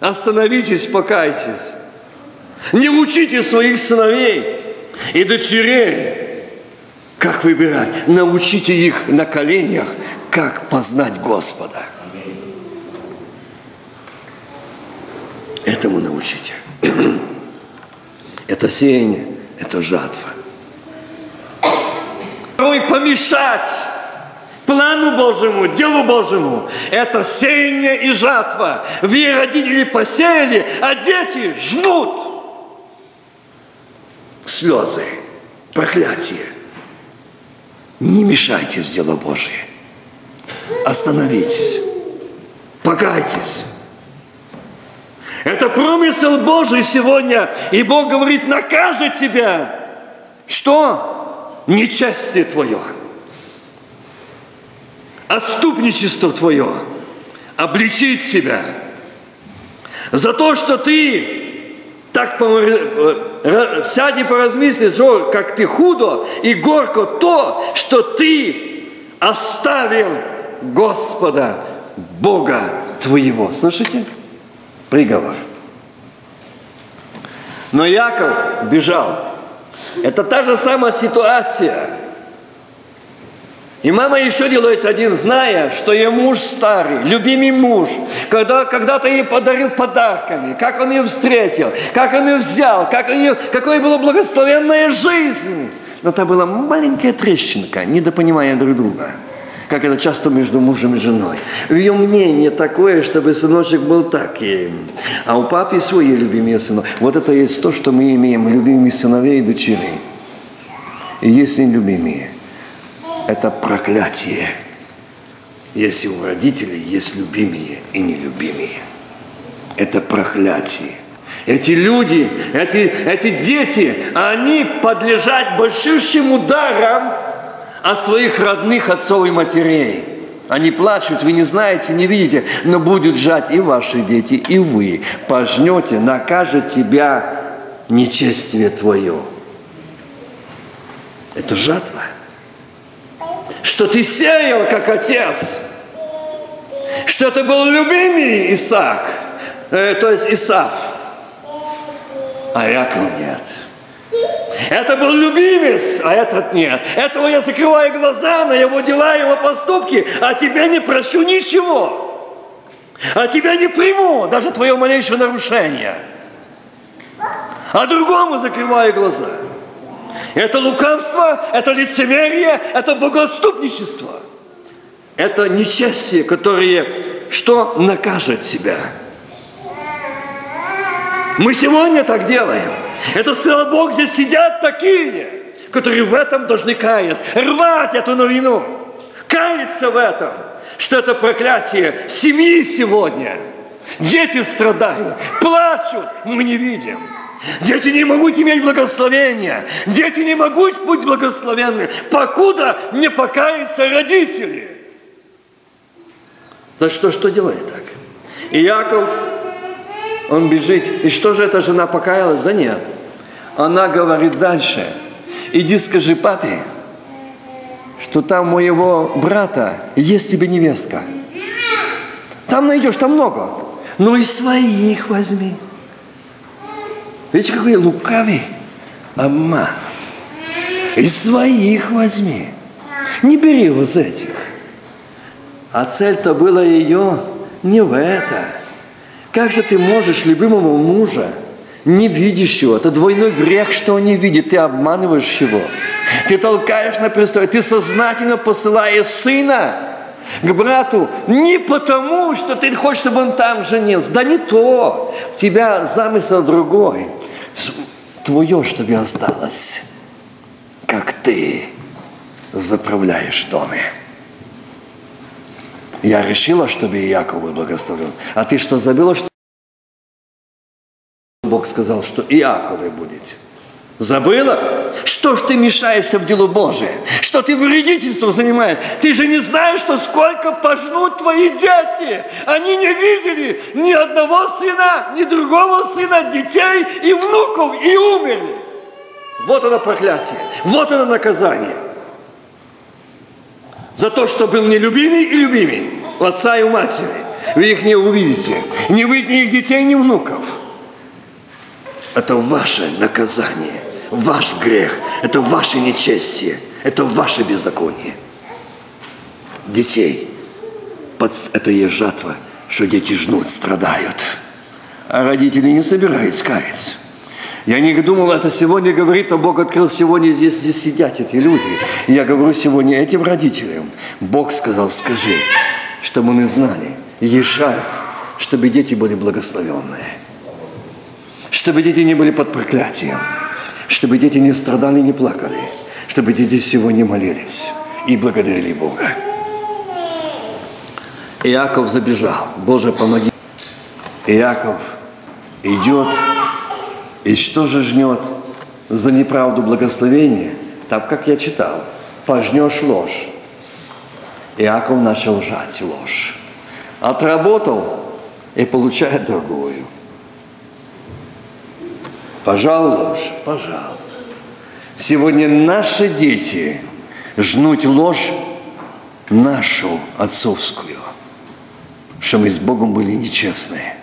Остановитесь, покайтесь. Не учите своих сыновей и дочерей, как выбирать. Научите их на коленях, как познать Господа. Этому научите. Это сеяние, это жатва. Порой помешать плану Божьему, делу Божьему. Это сеяние и жатва. Вы, родители, посеяли, а дети жнут. Слезы, проклятие. Не мешайте в дело Божие. Остановитесь. Покайтесь. Это промысел Божий сегодня. И Бог говорит, накажет тебя. Что? Нечестие твое отступничество твое, обличить себя за то, что ты так э, сядь и поразмысли, как ты худо и горко то, что ты оставил Господа Бога твоего. Слышите? Приговор. Но Яков бежал. Это та же самая ситуация – и мама еще делает один, зная, что ее муж старый, любимый муж, когда когда-то ей подарил подарками, как он ее встретил, как он ее взял, как у нее, какая была благословенная жизнь. Но там была маленькая трещинка, недопонимание друг друга как это часто между мужем и женой. Ее мнение такое, чтобы сыночек был таким, а у папы свои любимые сыны. Вот это есть то, что мы имеем, любимые сыновей и дочерей. И есть нелюбимые – это проклятие, если у родителей есть любимые и нелюбимые. Это проклятие. Эти люди, эти, эти дети, они подлежат большущим ударам от своих родных отцов и матерей. Они плачут, вы не знаете, не видите, но будут жать и ваши дети, и вы. Пожнете, накажет тебя нечестие твое. Это жатва что ты сеял, как отец, что это был любимый Исаак, э, то есть Исаф, а Яков нет. Это был любимец, а этот нет. Этого я закрываю глаза на его дела, его поступки, а тебе не прощу ничего. А тебя не приму, даже твое малейшее нарушение. А другому закрываю глаза. Это лукавство, это лицемерие, это богоступничество. Это нечестие, которое что накажет себя. Мы сегодня так делаем. Это сказал Бог, здесь сидят такие, которые в этом должны каять, рвать эту новину, каяться в этом, что это проклятие семьи сегодня. Дети страдают, плачут, мы не видим. Дети не могут иметь благословения. Дети не могут быть благословенны, покуда не покаются родители. За что, что делает так? И Яков, он бежит. И что же эта жена покаялась? Да нет. Она говорит дальше. Иди скажи папе, что там моего брата есть тебе невестка. Там найдешь, там много. Ну и своих возьми. Видите, какой лукавый обман. Из своих возьми. Не бери вот этих. А цель-то была ее не в это. Как же ты можешь любимого мужа, не видишь его, это двойной грех, что он не видит, ты обманываешь его. Ты толкаешь на престол, ты сознательно посылаешь сына к брату не потому, что ты хочешь, чтобы он там женился. Да не то. У тебя замысел другой. Твое, чтобы осталось, как ты заправляешь доме. Я решила, чтобы и Яков был благословен. А ты что, забыла, что Бог сказал, что и будет? Забыла? Что ж ты мешаешься в делу Божие? Что ты вредительство занимаешь? Ты же не знаешь, что сколько пожнут твои дети. Они не видели ни одного сына, ни другого сына, детей и внуков, и умерли. Вот оно проклятие, вот оно наказание. За то, что был нелюбимый и любимый у отца и у матери. Вы их не увидите. Не вы ни их детей, ни внуков. Это ваше наказание, ваш грех, это ваше нечестие, это ваше беззаконие. Детей, под, это есть жатва, что дети жнут, страдают. А родители не собираются каяться. Я не думал, это сегодня говорит, а Бог открыл сегодня здесь, здесь сидят эти люди. И я говорю сегодня этим родителям. Бог сказал, скажи, чтобы мы знали, есть чтобы дети были благословенные чтобы дети не были под проклятием, чтобы дети не страдали, не плакали, чтобы дети сегодня молились и благодарили Бога. Иаков забежал. Боже, помоги. Иаков идет, и что же жнет за неправду благословения? Так, как я читал, пожнешь ложь. Иаков начал жать ложь. Отработал и получает другую. Пожал ложь? Пожал. Сегодня наши дети жнуть ложь нашу отцовскую, что мы с Богом были нечестные,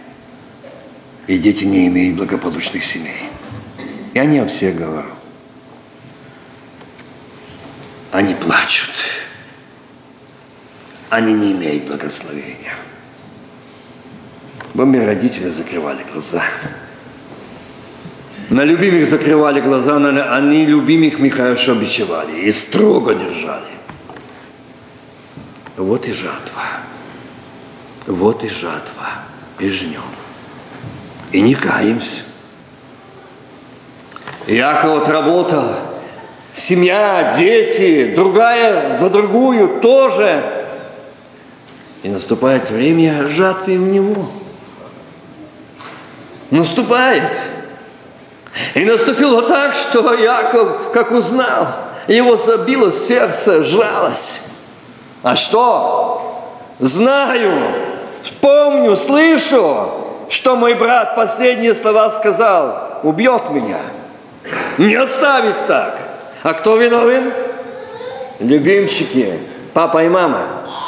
и дети не имеют благополучных семей. Я не о всех говорю. Они плачут. Они не имеют благословения. Бомби родители закрывали глаза. На любимых закрывали глаза, на, они любимых мы хорошо бичевали и строго держали. Вот и жатва. Вот и жатва. И жнем. И не каемся. Яков отработал. Семья, дети, другая за другую тоже. И наступает время жатвы в него. Наступает. И наступило так, что Яков, как узнал, его забило сердце, жалость. А что? Знаю, помню, слышу, что мой брат последние слова сказал, убьет меня. Не оставит так. А кто виновен? Любимчики, папа и мама.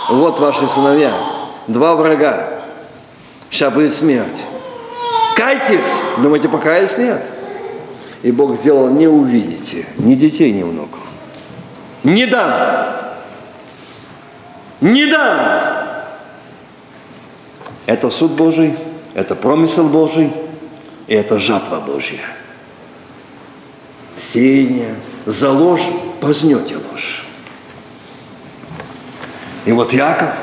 Вот ваши сыновья. Два врага. Сейчас будет смерть. Кайтесь. Думаете, покаялись? Нет. И Бог сделал, не увидите ни детей, ни внуков. Не дам! Не дам! Это суд Божий, это промысел Божий, и это жатва Божья. Сеяние за ложь познете ложь. И вот Яков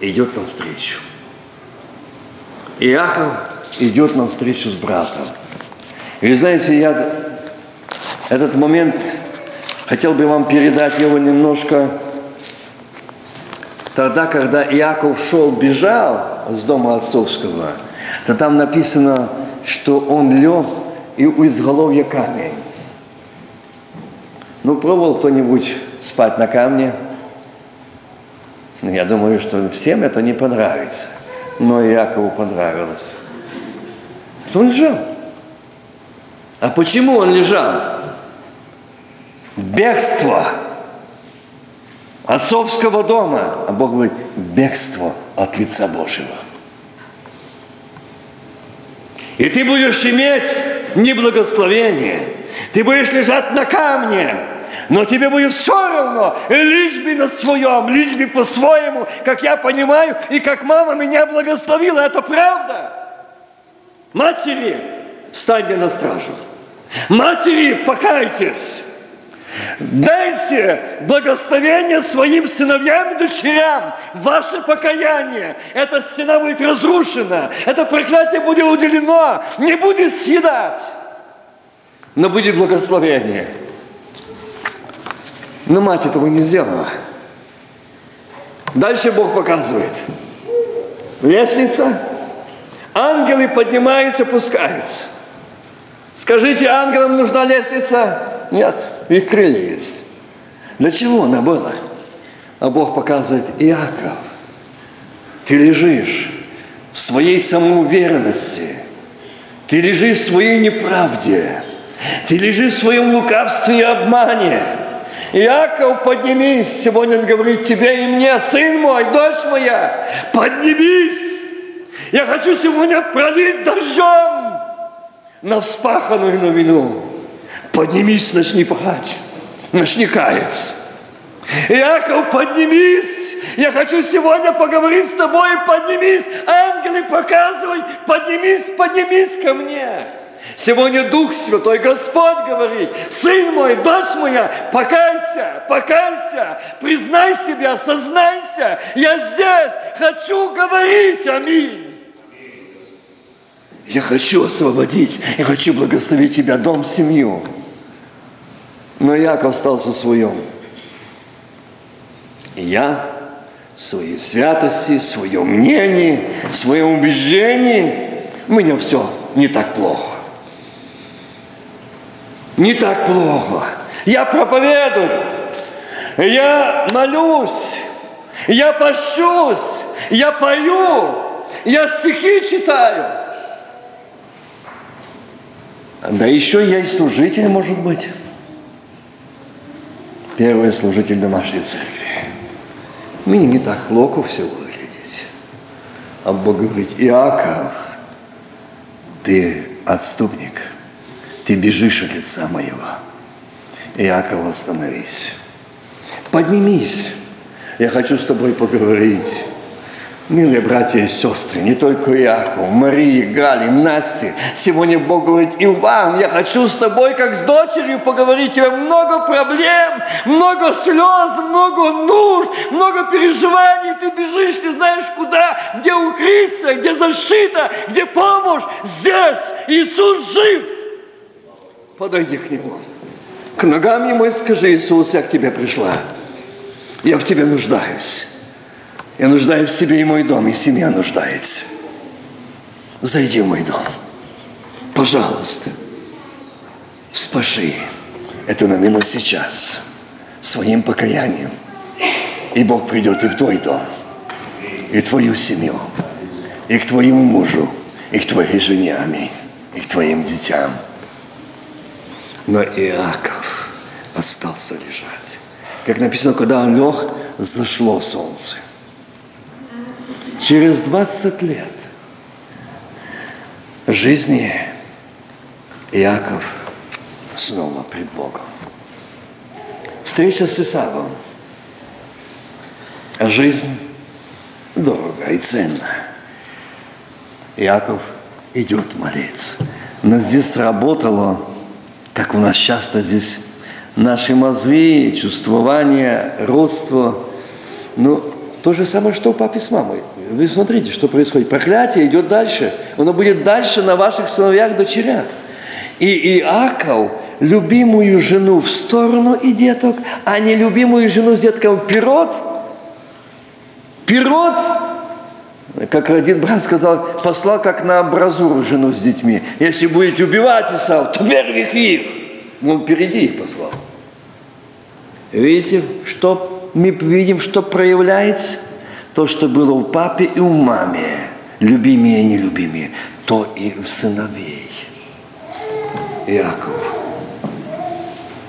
идет навстречу. Иаков идет навстречу с братом – и вы знаете, я этот момент хотел бы вам передать его немножко тогда, когда Иаков шел, бежал с дома отцовского, то там написано, что он лег и у изголовья камень. Ну, пробовал кто-нибудь спать на камне? Я думаю, что всем это не понравится. Но Иакову понравилось. Он лежал. А почему он лежал? Бегство отцовского дома. А Бог говорит, бегство от лица Божьего. И ты будешь иметь неблагословение. Ты будешь лежать на камне. Но тебе будет все равно, лишь бы на своем, лишь бы по-своему, как я понимаю, и как мама меня благословила. Это правда. Матери, станьте на стражу. Матери, покайтесь. Дайте благословение своим сыновьям и дочерям. Ваше покаяние. Эта стена будет разрушена. Это проклятие будет уделено. Не будет съедать. Но будет благословение. Но мать этого не сделала. Дальше Бог показывает. Лестница. Ангелы поднимаются, пускаются. Скажите, ангелам нужна лестница? Нет, их крылья есть. Для чего она была? А Бог показывает, Иаков, ты лежишь в своей самоуверенности, ты лежишь в своей неправде, ты лежишь в своем лукавстве и обмане. Иаков, поднимись, сегодня он говорит тебе и мне, сын мой, дочь моя, поднимись. Я хочу сегодня пролить дождем на вспаханную новину. Поднимись, начни пахать, начни каяться. Иаков, поднимись! Я хочу сегодня поговорить с тобой, поднимись! Ангелы показывают, поднимись, поднимись ко мне! Сегодня Дух Святой Господь говорит, сын мой, дочь моя, покайся, покайся, признай себя, сознайся, я здесь, хочу говорить, аминь. Я хочу освободить, я хочу благословить тебя, дом, семью. Но Яков остался своем. И я в своей святости, в своем мнении, в своем у меня все не так плохо. Не так плохо. Я проповедую, я молюсь, я пощусь, я пою, я стихи читаю. Да еще я и служитель, может быть первый служитель домашней церкви. Мне не так локу все выглядеть. А Бог говорит, Иаков, ты отступник, ты бежишь от лица моего. Иаков, остановись. Поднимись. Я хочу с тобой поговорить. Милые братья и сестры, не только Иаков, Марии, Гали, Насти, сегодня Бог говорит, и вам, я хочу с тобой, как с дочерью, поговорить. У тебя много проблем, много слез, много нужд, много переживаний. Ты бежишь, не знаешь куда, где укрыться, где защита, где помощь. Здесь Иисус жив. Подойди к Нему. К ногам Ему и скажи, Иисус, я к Тебе пришла. Я в Тебе нуждаюсь. Я нуждаюсь в себе и мой дом, и семья нуждается. Зайди в мой дом. Пожалуйста, спаши эту новину сейчас своим покаянием. И Бог придет и в твой дом, и в твою семью, и к твоему мужу, и к твоей жене, аминь, и к твоим детям. Но Иаков остался лежать. Как написано, когда он лег, зашло солнце – через 20 лет жизни Иаков снова пред Богом. Встреча с Исавом. Жизнь дорого и ценна. Иаков идет молиться. Но здесь сработало, как у нас часто здесь, наши мозги, чувствование, родство. Ну, то же самое, что у папы с мамой. Вы смотрите, что происходит. Проклятие идет дальше. Оно будет дальше на ваших сыновьях, дочерях. И Иаков любимую жену в сторону и деток, а не любимую жену с детком вперед. Вперед! Как один брат сказал, послал как на абразуру жену с детьми. Если будете убивать Исав, то первых их. Он впереди их послал. Видите, что мы видим, что проявляется? То, что было у папы и у мамы, любимые и нелюбимые, то и у сыновей. Иаков.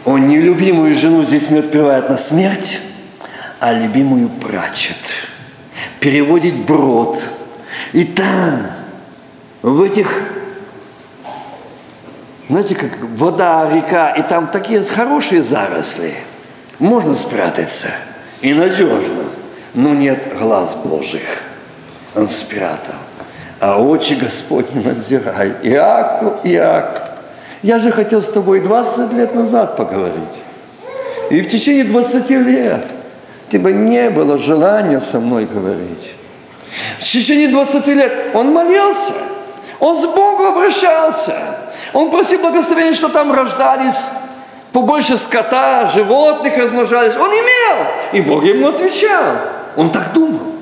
Он нелюбимую жену здесь не отпевает на смерть, а любимую прачет. Переводит брод. И там, в этих знаете, как вода, река, и там такие хорошие заросли. Можно спрятаться и надежно, но нет глаз Божьих. Спрятал. А очи Господни надзирают. Иаков, Иаков, я же хотел с тобой 20 лет назад поговорить. И в течение 20 лет тебе не было желания со мной говорить. В течение 20 лет он молился, он с Богом обращался. Он просил благословения, что там рождались побольше скота, животных размножались. Он имел, и Бог ему отвечал. Он так думал.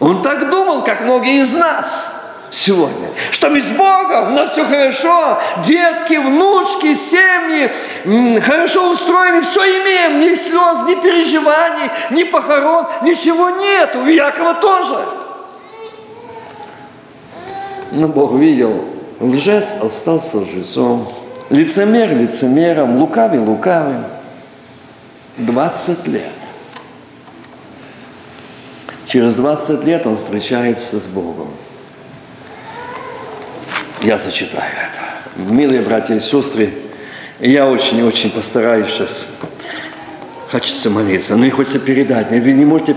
Он так думал, как многие из нас сегодня, что с Богом, у нас все хорошо, детки, внучки, семьи, хорошо устроены, все имеем, ни слез, ни переживаний, ни похорон, ничего нет, у Якова тоже. Но Бог видел, лжец остался лжецом, лицемер лицемером, лукавый лукавым. 20 лет. Через 20 лет он встречается с Богом. Я зачитаю это. Милые братья и сестры, я очень-очень постараюсь сейчас. Хочется молиться, но и хочется передать. Вы не можете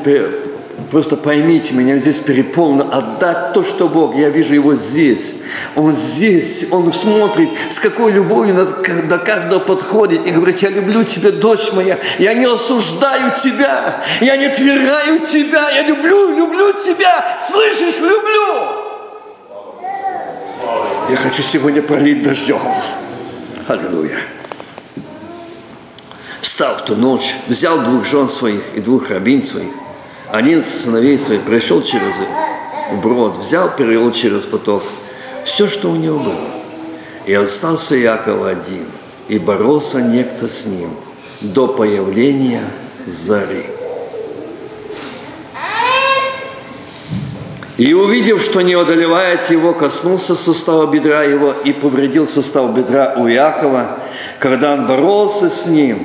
Просто поймите меня, здесь переполнено отдать то, что Бог. Я вижу Его здесь. Он здесь, Он смотрит, с какой любовью до каждого подходит и говорит, я люблю тебя, дочь моя, я не осуждаю тебя, я не отвергаю тебя, я люблю, люблю тебя, слышишь, люблю. Я хочу сегодня пролить дождем. Аллилуйя. Встал в ту ночь, взял двух жен своих и двух рабин своих, одиннадцать сыновей своих, пришел через брод, взял, перевел через поток все, что у него было. И остался Яков один, и боролся некто с ним до появления зари. И увидев, что не одолевает его, коснулся сустава бедра его и повредил сустав бедра у Якова, когда он боролся с ним,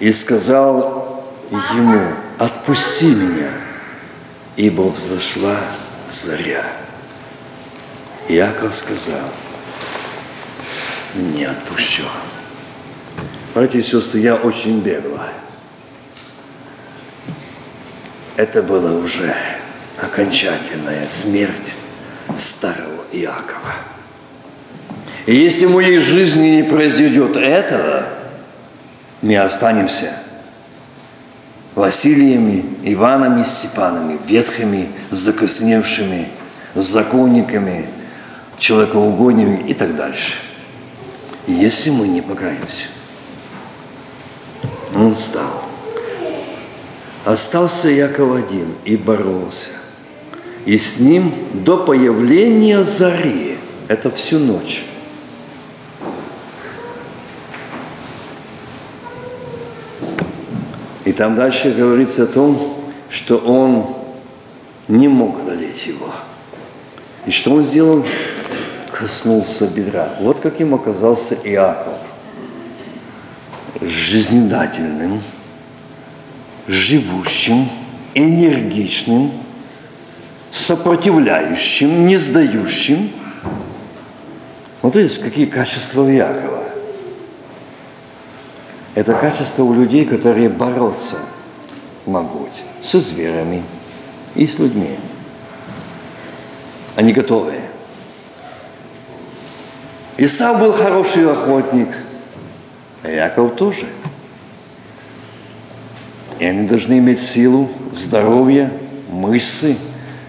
и сказал ему, отпусти меня, ибо взошла заря. Яков сказал, не отпущу. Братья и сестры, я очень бегло. Это было уже окончательная смерть старого Иакова. И если в моей жизни не произойдет этого, мы останемся – Василиями, Иванами, Степанами, ветхими, закосневшими, законниками, человекоугодными и так дальше. Если мы не покаемся. Он стал. Остался Яков один и боролся. И с ним до появления зари, это всю ночь, И там дальше говорится о том, что он не мог одолеть его. И что он сделал? Коснулся бедра. Вот каким оказался Иаков. Жизнедательным, живущим, энергичным, сопротивляющим, не сдающим. Вот видите, какие качества у Иакова. Это качество у людей, которые бороться могут со зверями и с людьми. Они готовы. Исав был хороший охотник, а Яков тоже. И они должны иметь силу, здоровье, мысли,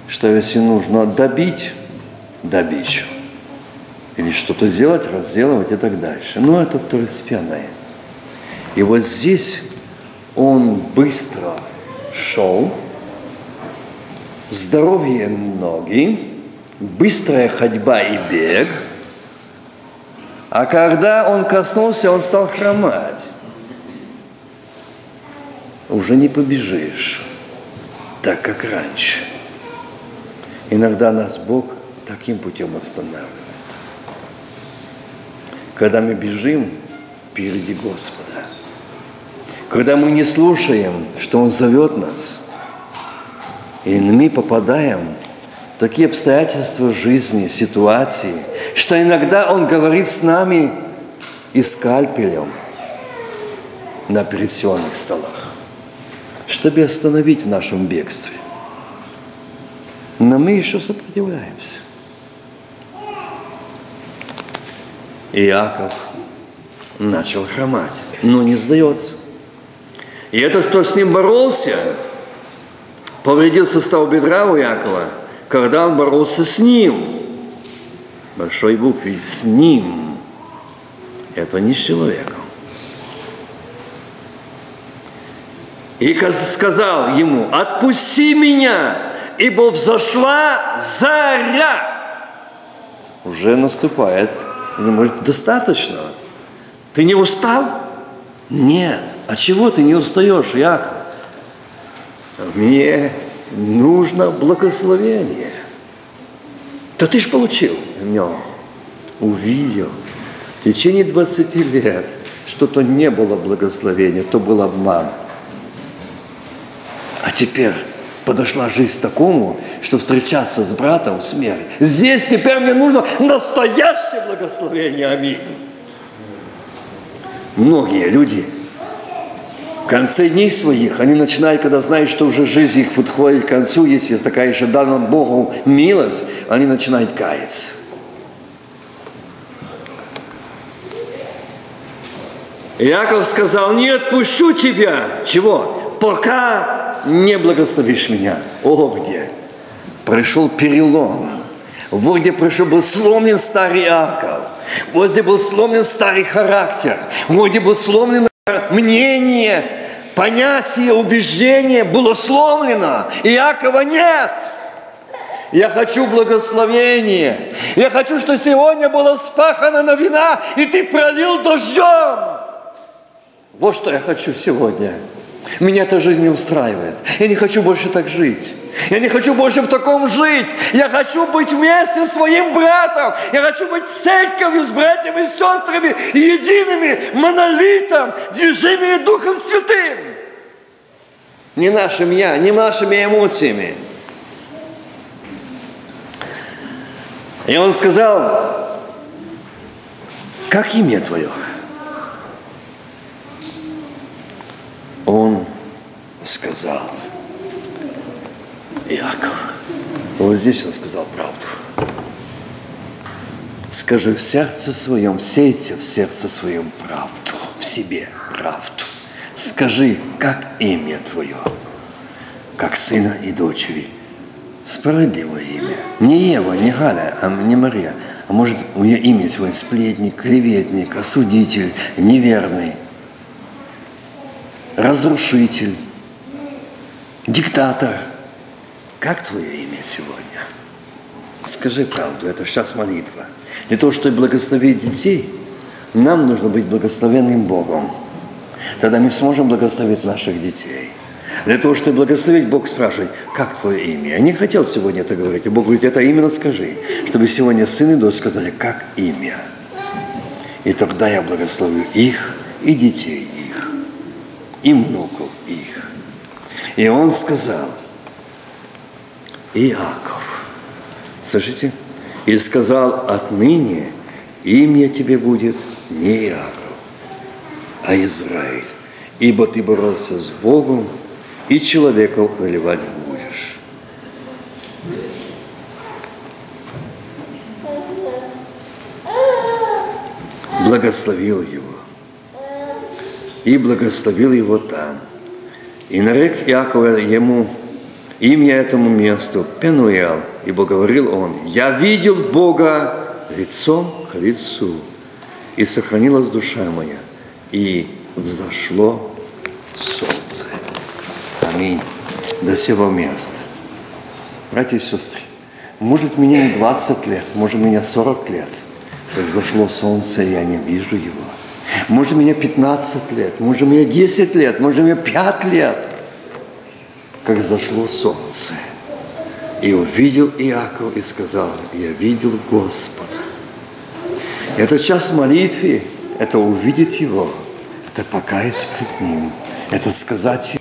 что если нужно добить добичу, или что-то сделать, разделывать и так дальше. Но это второстепенное. И вот здесь он быстро шел, здоровье ноги, быстрая ходьба и бег, а когда он коснулся, он стал хромать. Уже не побежишь, так как раньше. Иногда нас Бог таким путем останавливает. Когда мы бежим впереди Господа – когда мы не слушаем, что Он зовет нас, и мы попадаем такие обстоятельства жизни, ситуации, что иногда Он говорит с нами и скальпелем на операционных столах, чтобы остановить в нашем бегстве. Но мы еще сопротивляемся. Иаков начал хромать, но не сдается. И этот, кто с ним боролся, повредил состав бедра у Якова, когда он боролся с ним. Большой букве «с ним». Это не с человеком. И сказал ему, отпусти меня, ибо взошла заря. Уже наступает. Может, достаточно. Ты не устал? Нет. А чего ты не устаешь, Яков? Мне нужно благословение. Да ты ж получил. Но увидел в течение 20 лет, что то не было благословения, то был обман. А теперь подошла жизнь такому, что встречаться с братом смерть. Здесь теперь мне нужно настоящее благословение. Аминь. Многие люди в конце дней своих, они начинают, когда знают, что уже жизнь их подходит к концу, если такая еще дана Богу милость, они начинают каяться. Иаков сказал, не отпущу тебя. Чего? Пока не благословишь меня. О, где? Пришел перелом. Вот где пришел, был сломлен старый Иаков. Вот где был сломлен старый характер. Вот где был сломлен мнение, понятие, убеждение было сломлено. Иакова нет. Я хочу благословения. Я хочу, что сегодня было спахано на вина, и ты пролил дождем. Вот что я хочу сегодня. Меня эта жизнь не устраивает. Я не хочу больше так жить. Я не хочу больше в таком жить. Я хочу быть вместе с своим братом. Я хочу быть церковью с братьями и сестрами, едиными, монолитом, движимыми Духом Святым. Не нашим я, не нашими эмоциями. И он сказал, как имя твое? Он сказал, Иаков. Вот здесь он сказал правду. Скажи в сердце своем, сейте в сердце своем правду, в себе правду. Скажи, как имя твое, как сына и дочери. Справедливое имя. Не Ева, не Галя, а не Мария. А может, у нее имя свое сплетник, клеветник, осудитель, неверный – разрушитель, диктатор. Как твое имя сегодня? Скажи правду, это сейчас молитва. Для того, чтобы благословить детей, нам нужно быть благословенным Богом. Тогда мы сможем благословить наших детей. Для того, чтобы благословить, Бог спрашивает, как твое имя? Я не хотел сегодня это говорить, а Бог говорит, это именно скажи, чтобы сегодня сын и дочь сказали, как имя. И тогда я благословлю их и детей и внуков их. И он сказал, Иаков, слышите? И сказал, отныне имя тебе будет не Иаков, а Израиль, ибо ты боролся с Богом и человеков наливать будешь. Благословил его и благословил его там. И нарек Иакова ему имя этому месту Пенуэл, ибо говорил он, «Я видел Бога лицом к лицу, и сохранилась душа моя, и взошло солнце». Аминь. До сего места. Братья и сестры, может, мне не 20 лет, может, мне 40 лет, как зашло солнце, и я не вижу его. Может, мне 15 лет, может, мне 10 лет, может, мне 5 лет, как зашло солнце. И увидел Иаков и сказал, я видел Господа. Это час молитвы, это увидеть Его, это покаяться пред Ним, это сказать